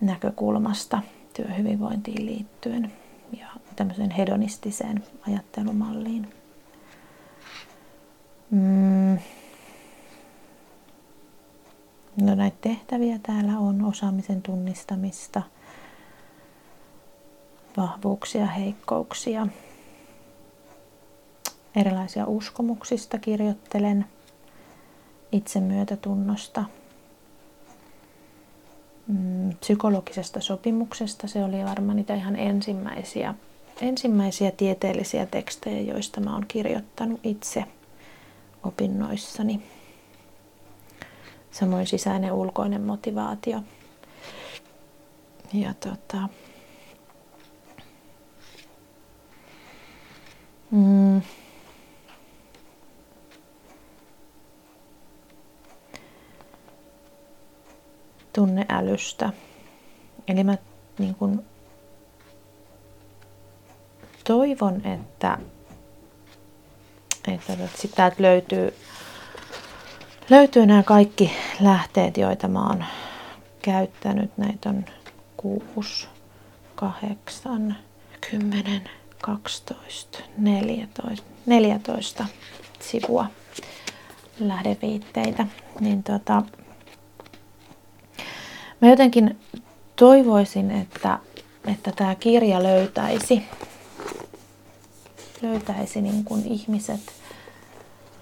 näkökulmasta työhyvinvointiin liittyen ja tämmöiseen hedonistiseen ajattelumalliin. Mm. No näitä tehtäviä täällä on osaamisen tunnistamista, vahvuuksia, heikkouksia. Erilaisia uskomuksista kirjoittelen, itsemyötätunnosta, mm, psykologisesta sopimuksesta. Se oli varmaan niitä ihan ensimmäisiä, ensimmäisiä tieteellisiä tekstejä, joista mä oon kirjoittanut itse opinnoissani. Samoin sisäinen ulkoinen motivaatio. Ja tota, mm, tunneälystä. Eli mä niin kun, toivon, että, että, että täältä löytyy, löytyy nämä kaikki lähteet, joita mä oon käyttänyt. Näitä on 6, 8, 10, 12, 14, 14 sivua lähdeviitteitä. Niin tota, Mä jotenkin toivoisin, että, että tämä kirja löytäisi, löytäisi niin kuin ihmiset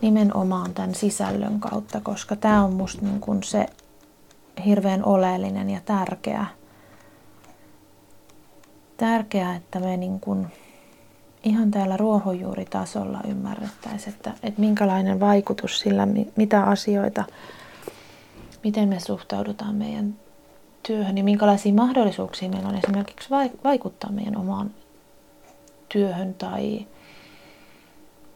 nimenomaan tämän sisällön kautta, koska tämä on musta niin kuin se hirveän oleellinen ja tärkeä, tärkeää, että me niin kuin ihan täällä ruohonjuuritasolla ymmärrettäisiin, että, että minkälainen vaikutus sillä, mitä asioita, miten me suhtaudutaan meidän työhön, niin minkälaisia mahdollisuuksia meillä on esimerkiksi vaikuttaa meidän omaan työhön tai,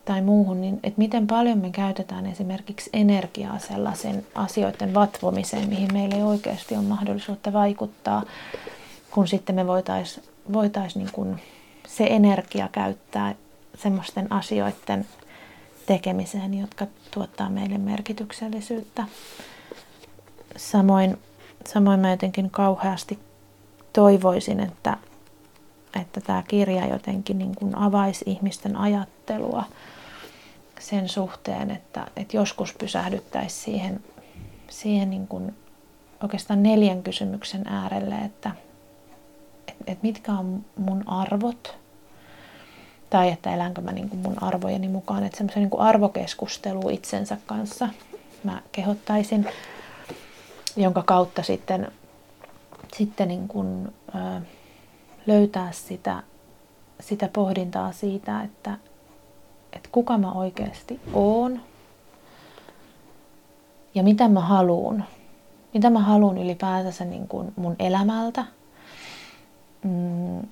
tai muuhun, niin että miten paljon me käytetään esimerkiksi energiaa sellaisen asioiden vatvomiseen, mihin meillä ei oikeasti ole mahdollisuutta vaikuttaa, kun sitten me voitaisiin voitais niin se energia käyttää semmoisten asioiden tekemiseen, jotka tuottaa meille merkityksellisyyttä. Samoin samoin mä jotenkin kauheasti toivoisin, että, että tämä kirja jotenkin niin kuin avaisi ihmisten ajattelua sen suhteen, että, että joskus pysähdyttäisiin siihen, siihen niin kuin oikeastaan neljän kysymyksen äärelle, että, että, että mitkä on mun arvot, tai että elänkö mä niin kuin mun arvojeni mukaan, että semmoisen niin arvokeskustelu itsensä kanssa mä kehottaisin jonka kautta sitten, sitten niin kuin, ö, löytää sitä, sitä pohdintaa siitä, että, että kuka mä oikeasti oon ja mitä mä haluun. Mitä mä haluan ylipäätänsä niin kuin mun elämältä, mm,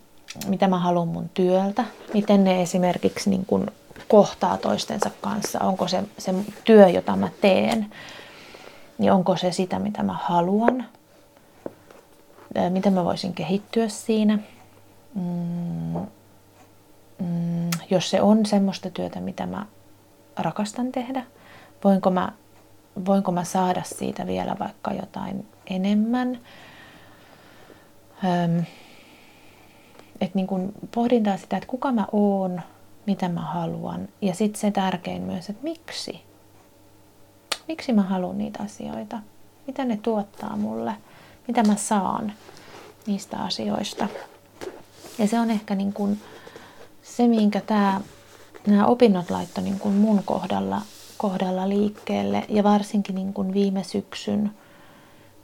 mitä mä haluan mun työltä, miten ne esimerkiksi niin kuin kohtaa toistensa kanssa, onko se, se työ, jota mä teen, niin onko se sitä, mitä mä haluan, miten mä voisin kehittyä siinä. Mm, mm, jos se on semmoista työtä, mitä mä rakastan tehdä, voinko mä, voinko mä saada siitä vielä vaikka jotain enemmän. Öm, et niin kun pohdintaa sitä, että kuka mä oon, mitä mä haluan ja sitten se tärkein myös, että miksi Miksi mä haluan niitä asioita? Mitä ne tuottaa mulle? Mitä mä saan niistä asioista? Ja se on ehkä niin kuin se, minkä tämä, nämä opinnot laittoi niin kuin mun kohdalla, kohdalla liikkeelle. Ja varsinkin niin kuin viime syksyn,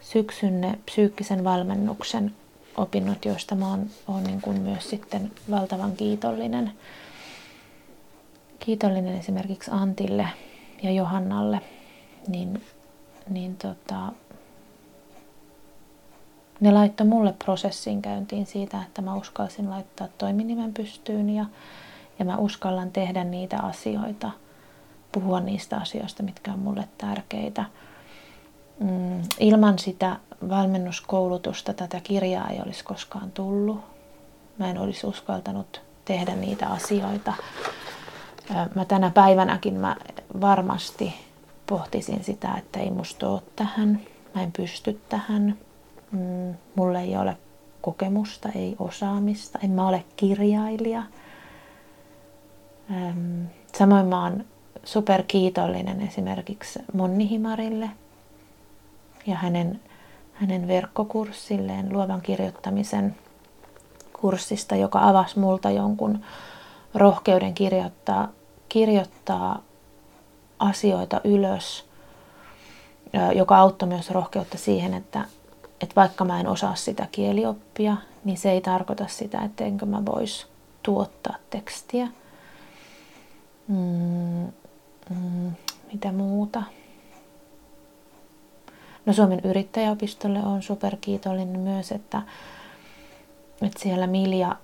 syksyn ne psyykkisen valmennuksen opinnot, joista mä oon, oon niin kuin myös sitten valtavan kiitollinen. Kiitollinen esimerkiksi Antille ja Johannalle – niin, niin tota, ne laittoi mulle prosessin käyntiin siitä, että mä uskalsin laittaa toiminimen pystyyn ja, ja mä uskallan tehdä niitä asioita, puhua niistä asioista, mitkä on mulle tärkeitä. Mm, ilman sitä valmennuskoulutusta tätä kirjaa ei olisi koskaan tullut. Mä en olisi uskaltanut tehdä niitä asioita. Mä tänä päivänäkin mä varmasti pohtisin sitä, että ei musta ole tähän, mä en pysty tähän, mm, mulla ei ole kokemusta, ei osaamista, en mä ole kirjailija. Samoin mä oon superkiitollinen esimerkiksi Monni Himarille ja hänen, hänen verkkokurssilleen luovan kirjoittamisen kurssista, joka avasi multa jonkun rohkeuden kirjoittaa, kirjoittaa asioita ylös, joka auttoi myös rohkeutta siihen, että, että vaikka mä en osaa sitä kielioppia, niin se ei tarkoita sitä, ettenkö mä vois tuottaa tekstiä. Mm, mm, mitä muuta? No Suomen yrittäjäopistolle on superkiitollinen myös, että, että siellä Milja,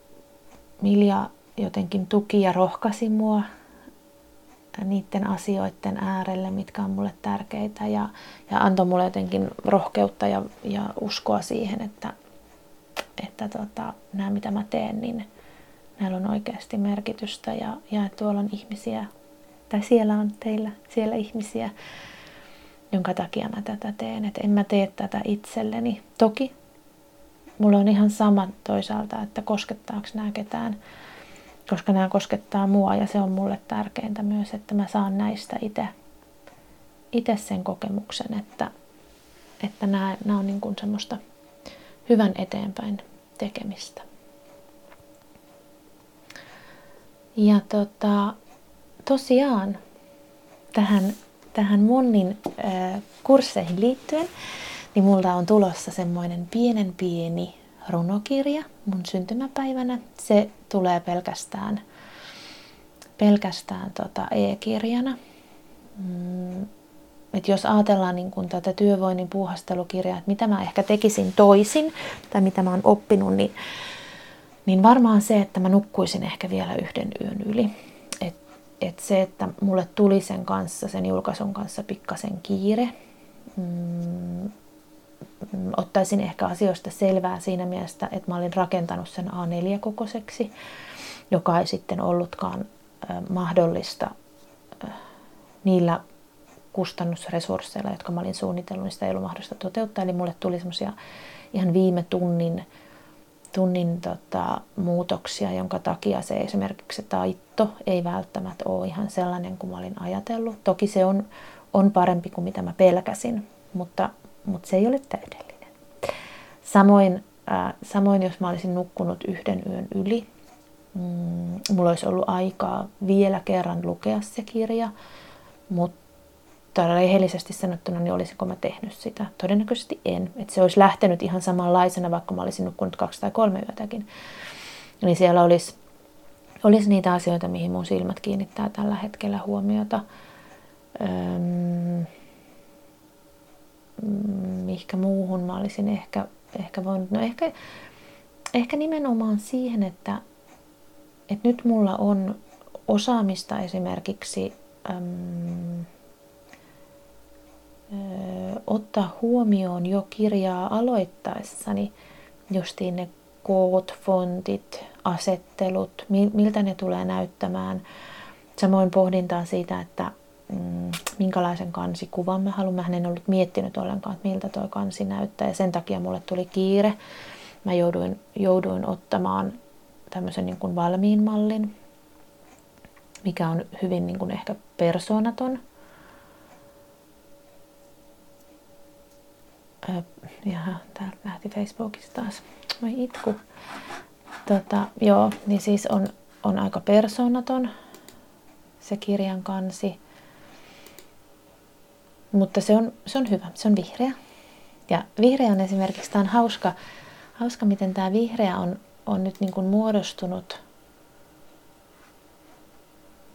Milja jotenkin tuki ja rohkaisi mua niiden asioiden äärelle, mitkä on mulle tärkeitä ja, ja antoi mulle jotenkin rohkeutta ja, ja uskoa siihen, että, että tota, nämä mitä mä teen, niin näillä on oikeasti merkitystä ja, ja tuolla on ihmisiä, tai siellä on teillä siellä ihmisiä, jonka takia mä tätä teen. Että en mä tee tätä itselleni. Toki mulla on ihan sama toisaalta, että koskettaako nämä ketään koska nämä koskettaa mua ja se on mulle tärkeintä myös, että mä saan näistä itse itse sen kokemuksen, että, että nämä, nämä on niin kuin semmoista hyvän eteenpäin tekemistä. Ja tota, tosiaan tähän, tähän Monnin äh, kursseihin liittyen, niin multa on tulossa semmoinen pienen pieni runokirja mun syntymäpäivänä. Se tulee pelkästään, pelkästään tota e-kirjana. Mm, et jos ajatellaan niin kun tätä työvoinnin puuhastelukirjaa, että mitä mä ehkä tekisin toisin tai mitä mä oon oppinut, niin, niin varmaan se, että mä nukkuisin ehkä vielä yhden yön yli. Et, et se, että mulle tuli sen kanssa, sen julkaisun kanssa pikkasen kiire, mm, ottaisin ehkä asioista selvää siinä mielessä, että mä olin rakentanut sen A4-kokoiseksi, joka ei sitten ollutkaan mahdollista niillä kustannusresursseilla, jotka mä olin suunnitellut, niin sitä ei ollut mahdollista toteuttaa. Eli mulle tuli semmoisia ihan viime tunnin, tunnin tota, muutoksia, jonka takia se esimerkiksi se taitto ei välttämättä ole ihan sellainen kuin mä olin ajatellut. Toki se on, on parempi kuin mitä mä pelkäsin, mutta, mutta se ei ole täydellinen. Samoin, äh, samoin jos mä olisin nukkunut yhden yön yli, mm, mulla olisi ollut aikaa vielä kerran lukea se kirja, mutta rehellisesti sanottuna, niin olisiko mä tehnyt sitä? Todennäköisesti en. Että se olisi lähtenyt ihan samanlaisena, vaikka mä olisin nukkunut kaksi tai kolme yötäkin. Niin siellä olisi, olisi niitä asioita, mihin mun silmät kiinnittää tällä hetkellä huomiota. Öm, mihkä muuhun mä olisin ehkä, ehkä voinut, no ehkä, ehkä nimenomaan siihen, että, että nyt mulla on osaamista esimerkiksi äm, ö, ottaa huomioon jo kirjaa aloittaessani justiin ne koot, fontit, asettelut, miltä ne tulee näyttämään. Samoin pohdintaa siitä, että mm, minkälaisen kansikuvan mä haluan. Mä en ollut miettinyt ollenkaan, että miltä tuo kansi näyttää ja sen takia mulle tuli kiire. Mä jouduin, jouduin ottamaan tämmöisen niin kuin valmiin mallin, mikä on hyvin niin kuin ehkä persoonaton. Jaha, täältä lähti Facebookista taas. Voi itku. Tota, joo, niin siis on, on aika persoonaton se kirjan kansi. Mutta se on, se on hyvä, se on vihreä. Ja vihreä on esimerkiksi, tämä on hauska, hauska miten tämä vihreä on, on nyt niin kuin muodostunut,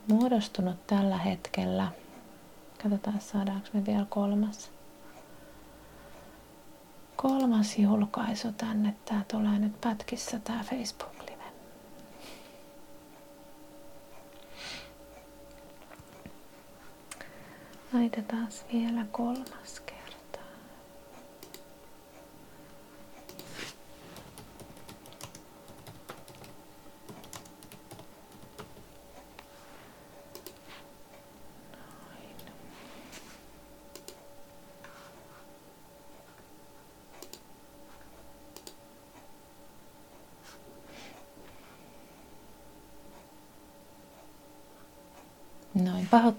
muodostunut tällä hetkellä. Katsotaan, saadaanko me vielä kolmas. kolmas julkaisu tänne. Tää tulee nyt pätkissä tää Facebook-live. Laitetaan vielä kolmas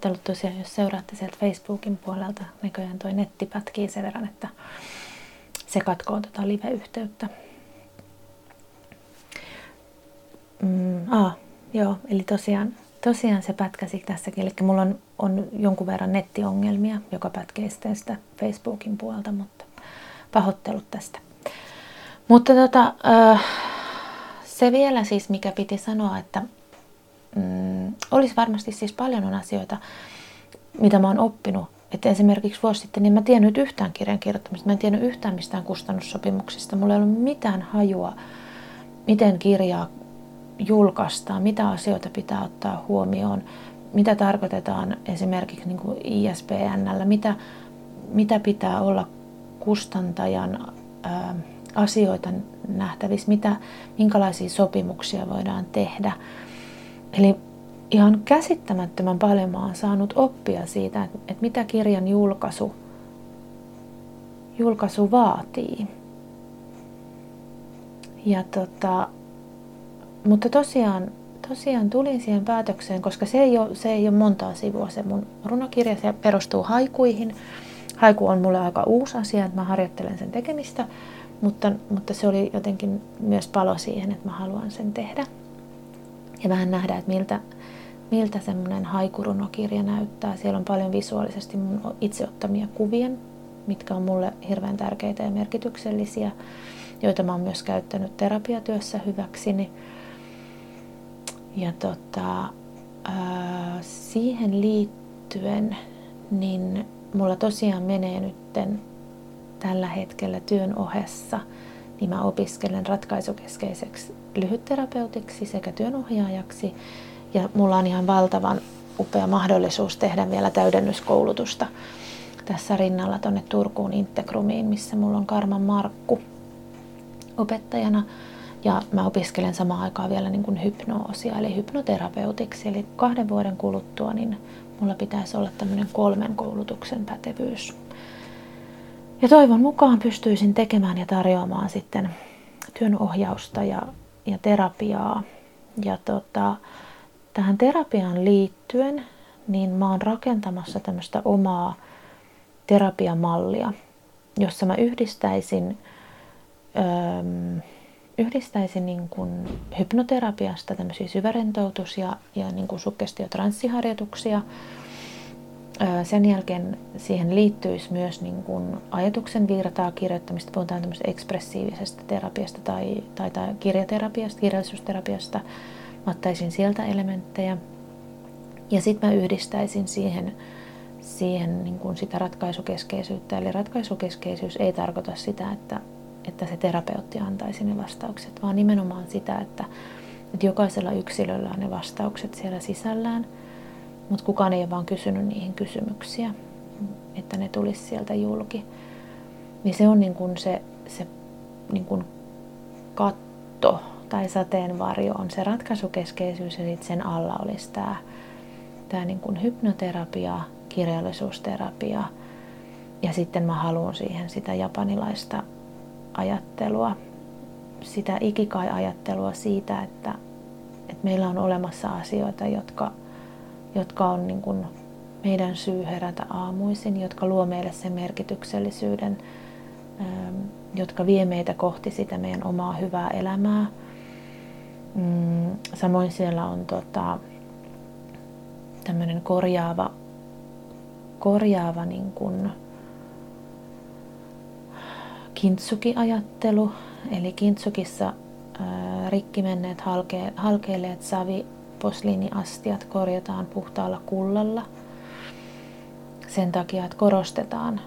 pahoittelut tosiaan, jos seuraatte sieltä Facebookin puolelta. Näköjään toi netti pätkii sen verran, että se katkoo tota live-yhteyttä. Mm, aa, joo, eli tosiaan, tosiaan se pätkäsi tässäkin. Eli mulla on, on jonkun verran nettiongelmia, joka pätkee sitten sitä Facebookin puolta, mutta pahoittelut tästä. Mutta tota, äh, se vielä siis, mikä piti sanoa, että olisi varmasti siis paljon on asioita, mitä mä oon oppinut. Että esimerkiksi vuosi sitten, niin mä tiennyt yhtään kirjan kirjoittamista, mä en tiennyt yhtään mistään kustannussopimuksista. Mulla ei ollut mitään hajua, miten kirjaa julkaistaan, mitä asioita pitää ottaa huomioon, mitä tarkoitetaan esimerkiksi niin kuin ISBNllä, mitä, mitä pitää olla kustantajan ää, asioita nähtävissä, mitä, minkälaisia sopimuksia voidaan tehdä. Eli ihan käsittämättömän paljon mä oon saanut oppia siitä, että, että mitä kirjan julkaisu, julkaisu vaatii. Ja tota, mutta tosiaan, tosiaan tulin siihen päätökseen, koska se ei, ole, se ei ole montaa sivua se mun runokirja, se perustuu haikuihin. Haiku on mulle aika uusi asia, että mä harjoittelen sen tekemistä, mutta, mutta se oli jotenkin myös palo siihen, että mä haluan sen tehdä ja vähän nähdä, että miltä, miltä semmoinen haikurunokirja näyttää. Siellä on paljon visuaalisesti mun itse ottamia kuvia, mitkä on mulle hirveän tärkeitä ja merkityksellisiä, joita mä oon myös käyttänyt terapiatyössä hyväksini. Ja tota, siihen liittyen, niin mulla tosiaan menee nytten tällä hetkellä työn ohessa, niin mä opiskelen ratkaisukeskeiseksi lyhytterapeutiksi sekä työnohjaajaksi. Ja mulla on ihan valtavan upea mahdollisuus tehdä vielä täydennyskoulutusta tässä rinnalla tuonne Turkuun Integrumiin, missä mulla on Karman Markku opettajana. Ja mä opiskelen samaan aikaan vielä niin kuin hypnoosia, eli hypnoterapeutiksi. Eli kahden vuoden kuluttua niin mulla pitäisi olla tämmöinen kolmen koulutuksen pätevyys. Ja toivon mukaan pystyisin tekemään ja tarjoamaan sitten työnohjausta ja ja terapiaa. Ja tota, tähän terapiaan liittyen, niin mä oon rakentamassa tämmöistä omaa terapiamallia, jossa mä yhdistäisin, öö, yhdistäisin niin kuin hypnoterapiasta tämmöisiä syvärentoutus- ja, ja niin kuin sukkestiotranssiharjoituksia, sen jälkeen siihen liittyisi myös niin kuin ajatuksen virtaa kirjoittamista, puhutaan tämmöisestä ekspressiivisesta terapiasta tai, tai, tai kirjaterapiasta, kirjallisuusterapiasta. Mä ottaisin sieltä elementtejä ja sitten mä yhdistäisin siihen, siihen niin kuin sitä ratkaisukeskeisyyttä. Eli ratkaisukeskeisyys ei tarkoita sitä, että, että se terapeutti antaisi ne vastaukset, vaan nimenomaan sitä, että, että jokaisella yksilöllä on ne vastaukset siellä sisällään – mutta kukaan ei ole vaan kysynyt niihin kysymyksiä, että ne tulisi sieltä julki. Niin se on niin kuin se, se niin kuin katto tai sateenvarjo on se ratkaisukeskeisyys ja sitten sen alla olisi tämä, tämä niin kuin hypnoterapia, kirjallisuusterapia ja sitten mä haluan siihen sitä japanilaista ajattelua, sitä ikikai-ajattelua siitä, että, että meillä on olemassa asioita, jotka jotka on niin meidän syy herätä aamuisin, jotka luo meille sen merkityksellisyyden, ähm, jotka vie meitä kohti sitä meidän omaa hyvää elämää. Mm, samoin siellä on tota, tämmöinen korjaava, korjaava niin kuin kintsuki-ajattelu. Eli kintsukissa ää, rikki menneet halke, halkeilleet savi posliiniastiat korjataan puhtaalla kullalla sen takia, että korostetaan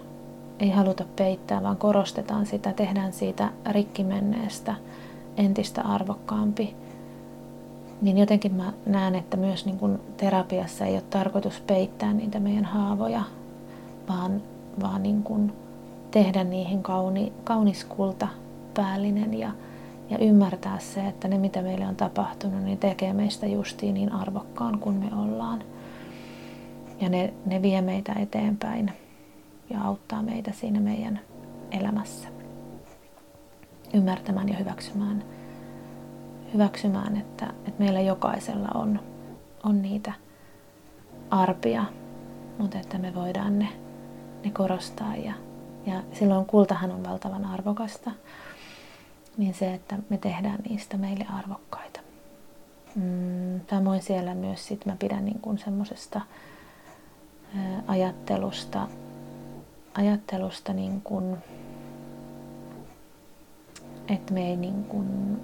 ei haluta peittää, vaan korostetaan sitä, tehdään siitä rikkimenneestä entistä arvokkaampi, niin jotenkin mä näen, että myös niin kuin terapiassa ei ole tarkoitus peittää niitä meidän haavoja, vaan, vaan niin kuin tehdä niihin kauni, kaunis kulta päällinen ja, ja ymmärtää se, että ne mitä meille on tapahtunut, niin tekee meistä justiin niin arvokkaan kuin me ollaan. Ja ne, ne vie meitä eteenpäin ja auttaa meitä siinä meidän elämässä. Ymmärtämään ja hyväksymään, hyväksymään että, että meillä jokaisella on, on niitä arpia, mutta että me voidaan ne, ne korostaa. Ja, ja silloin kultahan on valtavan arvokasta, niin se, että me tehdään niistä meille arvokkaita. Mm, siellä myös sit mä pidän niin kuin semmoisesta ajattelusta, ajattelusta niin kuin, että me ei niin kuin,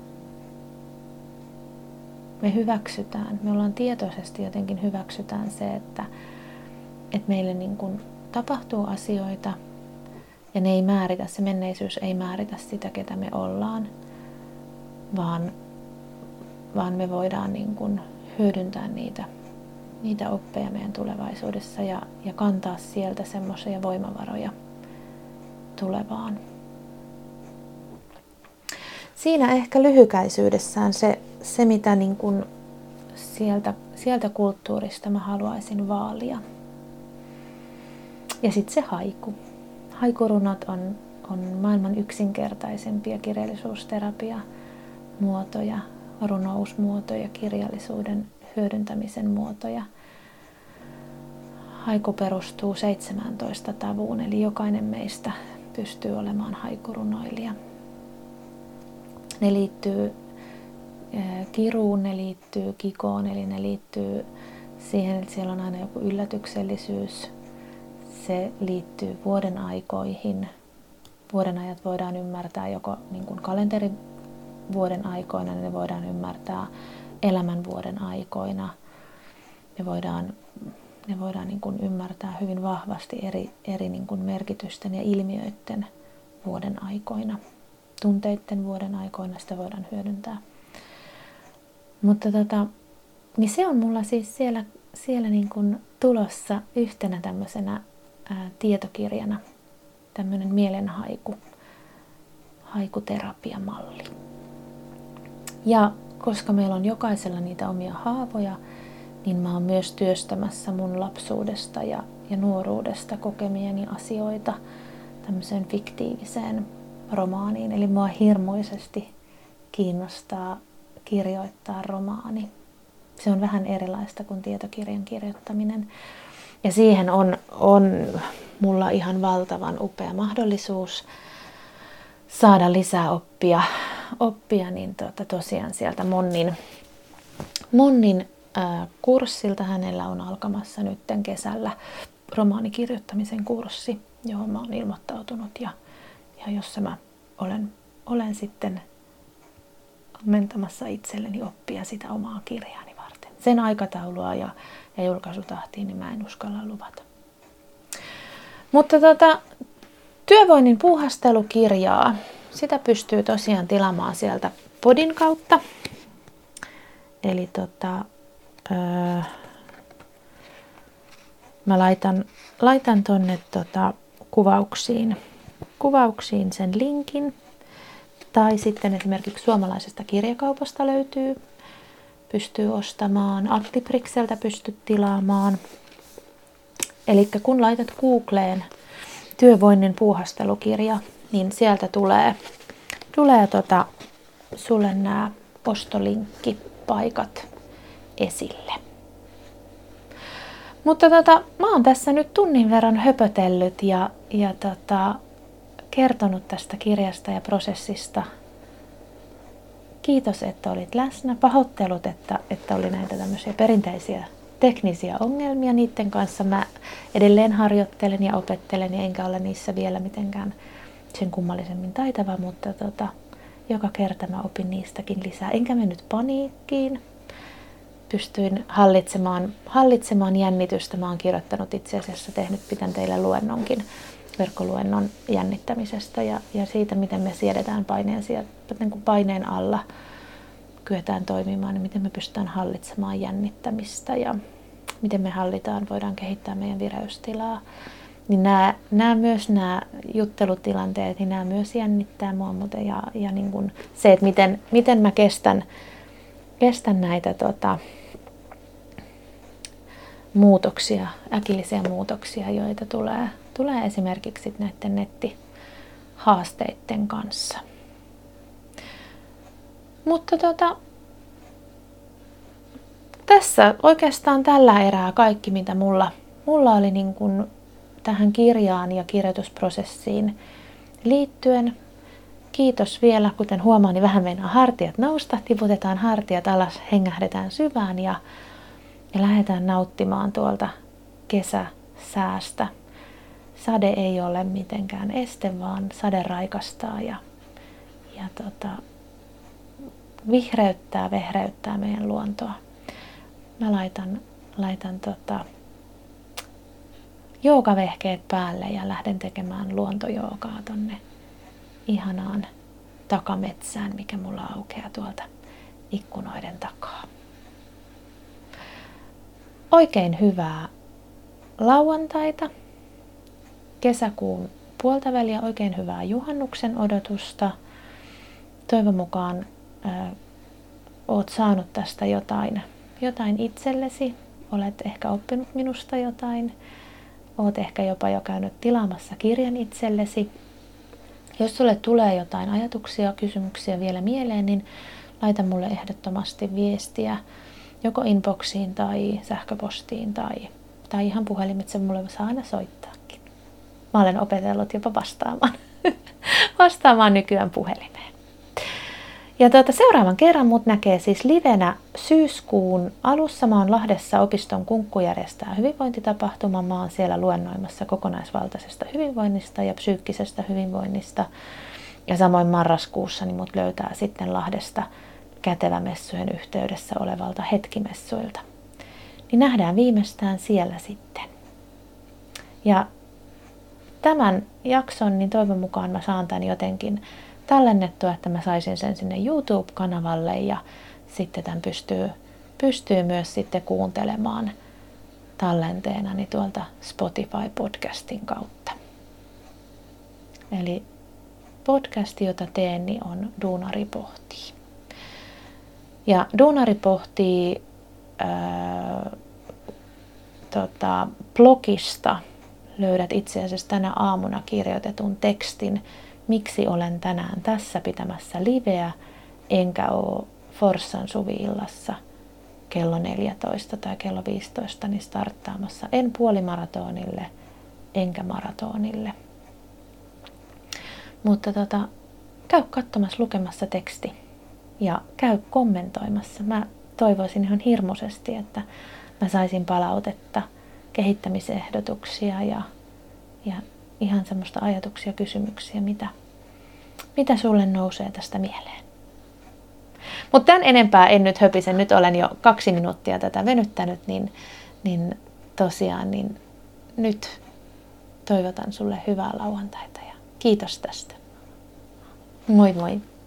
me hyväksytään, me ollaan tietoisesti jotenkin hyväksytään se, että, että meille niin kuin tapahtuu asioita ja ne ei määritä, se menneisyys ei määritä sitä, ketä me ollaan, vaan, vaan me voidaan niin kuin hyödyntää niitä niitä oppeja meidän tulevaisuudessa ja, ja kantaa sieltä semmoisia voimavaroja tulevaan. Siinä ehkä lyhykäisyydessään se, se mitä niin kuin sieltä, sieltä kulttuurista mä haluaisin vaalia. Ja sitten se haiku. Haikurunot on, on maailman yksinkertaisempia kirjallisuusterapia muotoja, runousmuotoja, kirjallisuuden hyödyntämisen muotoja. Haiku perustuu 17 tavuun, eli jokainen meistä pystyy olemaan haikurunoilija. Ne liittyy eh, kiruun, ne liittyy kikoon, eli ne liittyy siihen, että siellä on aina joku yllätyksellisyys. Se liittyy vuoden aikoihin. Vuoden ajat voidaan ymmärtää joko niin kuin kalenterivuoden aikoina, niin ne voidaan ymmärtää elämänvuoden aikoina. Ne voidaan, ne voidaan niin kuin ymmärtää hyvin vahvasti eri, eri niin kuin merkitysten ja ilmiöiden vuoden aikoina. Tunteiden vuoden aikoina sitä voidaan hyödyntää. Mutta tota, niin se on mulla siis siellä, siellä niin kuin tulossa yhtenä tämmöisenä ää, tietokirjana, tämmöinen mielenhaiku, haikuterapiamalli. Ja koska meillä on jokaisella niitä omia haavoja, niin mä oon myös työstämässä mun lapsuudesta ja, ja nuoruudesta kokemieni asioita tämmöiseen fiktiiviseen romaaniin. Eli mua hirmuisesti kiinnostaa kirjoittaa romaani. Se on vähän erilaista kuin tietokirjan kirjoittaminen. Ja siihen on, on mulla ihan valtavan upea mahdollisuus saada lisää oppia oppia, niin tuota, tosiaan sieltä Monnin, Monnin kurssilta hänellä on alkamassa nyt kesällä romaanikirjoittamisen kurssi, johon mä oon ilmoittautunut ja, ja jossa mä olen, olen sitten ammentamassa itselleni oppia sitä omaa kirjaani varten. Sen aikataulua ja, ja julkaisutahtiin niin mä en uskalla luvata. Mutta tota, työvoinnin puuhastelukirjaa sitä pystyy tosiaan tilaamaan sieltä podin kautta. Eli tota, öö, mä laitan, laitan tonne tota, kuvauksiin, kuvauksiin sen linkin. Tai sitten esimerkiksi suomalaisesta kirjakaupasta löytyy, pystyy ostamaan, Artiprixeltä pystyt tilaamaan. Eli kun laitat Googleen työvoinnin puuhastelukirja, niin sieltä tulee, tulee tota, sulle nämä ostolinkkipaikat esille. Mutta tota, mä oon tässä nyt tunnin verran höpötellyt ja, ja tota, kertonut tästä kirjasta ja prosessista. Kiitos, että olit läsnä. Pahoittelut, että, että oli näitä tämmöisiä perinteisiä teknisiä ongelmia. Niiden kanssa mä edelleen harjoittelen ja opettelen enkä ole niissä vielä mitenkään sen kummallisemmin taitava, mutta tota, joka kerta mä opin niistäkin lisää. Enkä mennyt paniikkiin. pystyin hallitsemaan, hallitsemaan jännitystä. Mä oon kirjoittanut itse asiassa, tehnyt, pitän teille luennonkin, verkkoluennon jännittämisestä ja, ja siitä, miten me siedetään paineen, niin kuin paineen alla kyetään toimimaan, niin miten me pystytään hallitsemaan jännittämistä ja miten me hallitaan, voidaan kehittää meidän vireystilaa. Niin nämä, nämä myös nämä juttelutilanteet, niin nämä myös jännittää mua muuten ja, ja niin kuin se, että miten, miten mä kestän, kestän näitä tota, muutoksia, äkillisiä muutoksia, joita tulee, tulee esimerkiksi näiden nettihaasteiden kanssa. Mutta tota, tässä oikeastaan tällä erää kaikki, mitä mulla, mulla oli niin kuin tähän kirjaan ja kirjoitusprosessiin liittyen. Kiitos vielä, kuten huomaan, niin vähän meinaa hartiat nousta, tiputetaan hartiat alas, hengähdetään syvään ja, ja lähdetään nauttimaan tuolta kesäsäästä. Sade ei ole mitenkään este, vaan sade raikastaa ja, ja tota, vihreyttää, vehreyttää meidän luontoa. Mä laitan, laitan tota, joogavehkeet päälle ja lähden tekemään luontojoogaa tonne ihanaan takametsään, mikä mulla aukeaa tuolta ikkunoiden takaa. Oikein hyvää lauantaita, kesäkuun puolta väliä, oikein hyvää juhannuksen odotusta. Toivon mukaan ää, oot saanut tästä jotain, jotain itsellesi, olet ehkä oppinut minusta jotain Oot ehkä jopa jo käynyt tilaamassa kirjan itsellesi. Jos sulle tulee jotain ajatuksia, kysymyksiä vielä mieleen, niin laita mulle ehdottomasti viestiä joko inboxiin tai sähköpostiin tai, tai ihan puhelimitse mulle saa aina soittaakin. Mä olen opetellut jopa vastaamaan, *laughs* vastaamaan nykyään puhelimeen. Ja tuota, seuraavan kerran mut näkee siis livenä syyskuun alussa. Mä oon Lahdessa opiston kunkku järjestää hyvinvointitapahtuma. Mä oon siellä luennoimassa kokonaisvaltaisesta hyvinvoinnista ja psyykkisestä hyvinvoinnista. Ja samoin marraskuussa niin mut löytää sitten Lahdesta kätevämessujen yhteydessä olevalta hetkimessuilta. Niin nähdään viimeistään siellä sitten. Ja tämän jakson, niin toivon mukaan mä saan tämän jotenkin tallennettua, että mä saisin sen sinne YouTube-kanavalle ja sitten tämän pystyy, pystyy myös sitten kuuntelemaan tallenteenani tuolta Spotify-podcastin kautta. Eli podcast, jota teen, niin on Duunari pohtii. Ja Duunari pohtii ää, tota, blogista löydät itse asiassa tänä aamuna kirjoitetun tekstin, miksi olen tänään tässä pitämässä liveä, enkä ole Forssan suviillassa kello 14 tai kello 15 niin starttaamassa. En puolimaratonille, enkä maratonille. Mutta tota, käy katsomassa lukemassa teksti ja käy kommentoimassa. Mä toivoisin ihan hirmuisesti, että mä saisin palautetta, kehittämisehdotuksia ja, ja ihan semmoista ajatuksia, kysymyksiä, mitä, mitä sulle nousee tästä mieleen. Mutta tämän enempää en nyt höpise, nyt olen jo kaksi minuuttia tätä venyttänyt, niin, niin tosiaan niin nyt toivotan sulle hyvää lauantaita ja kiitos tästä. Moi moi!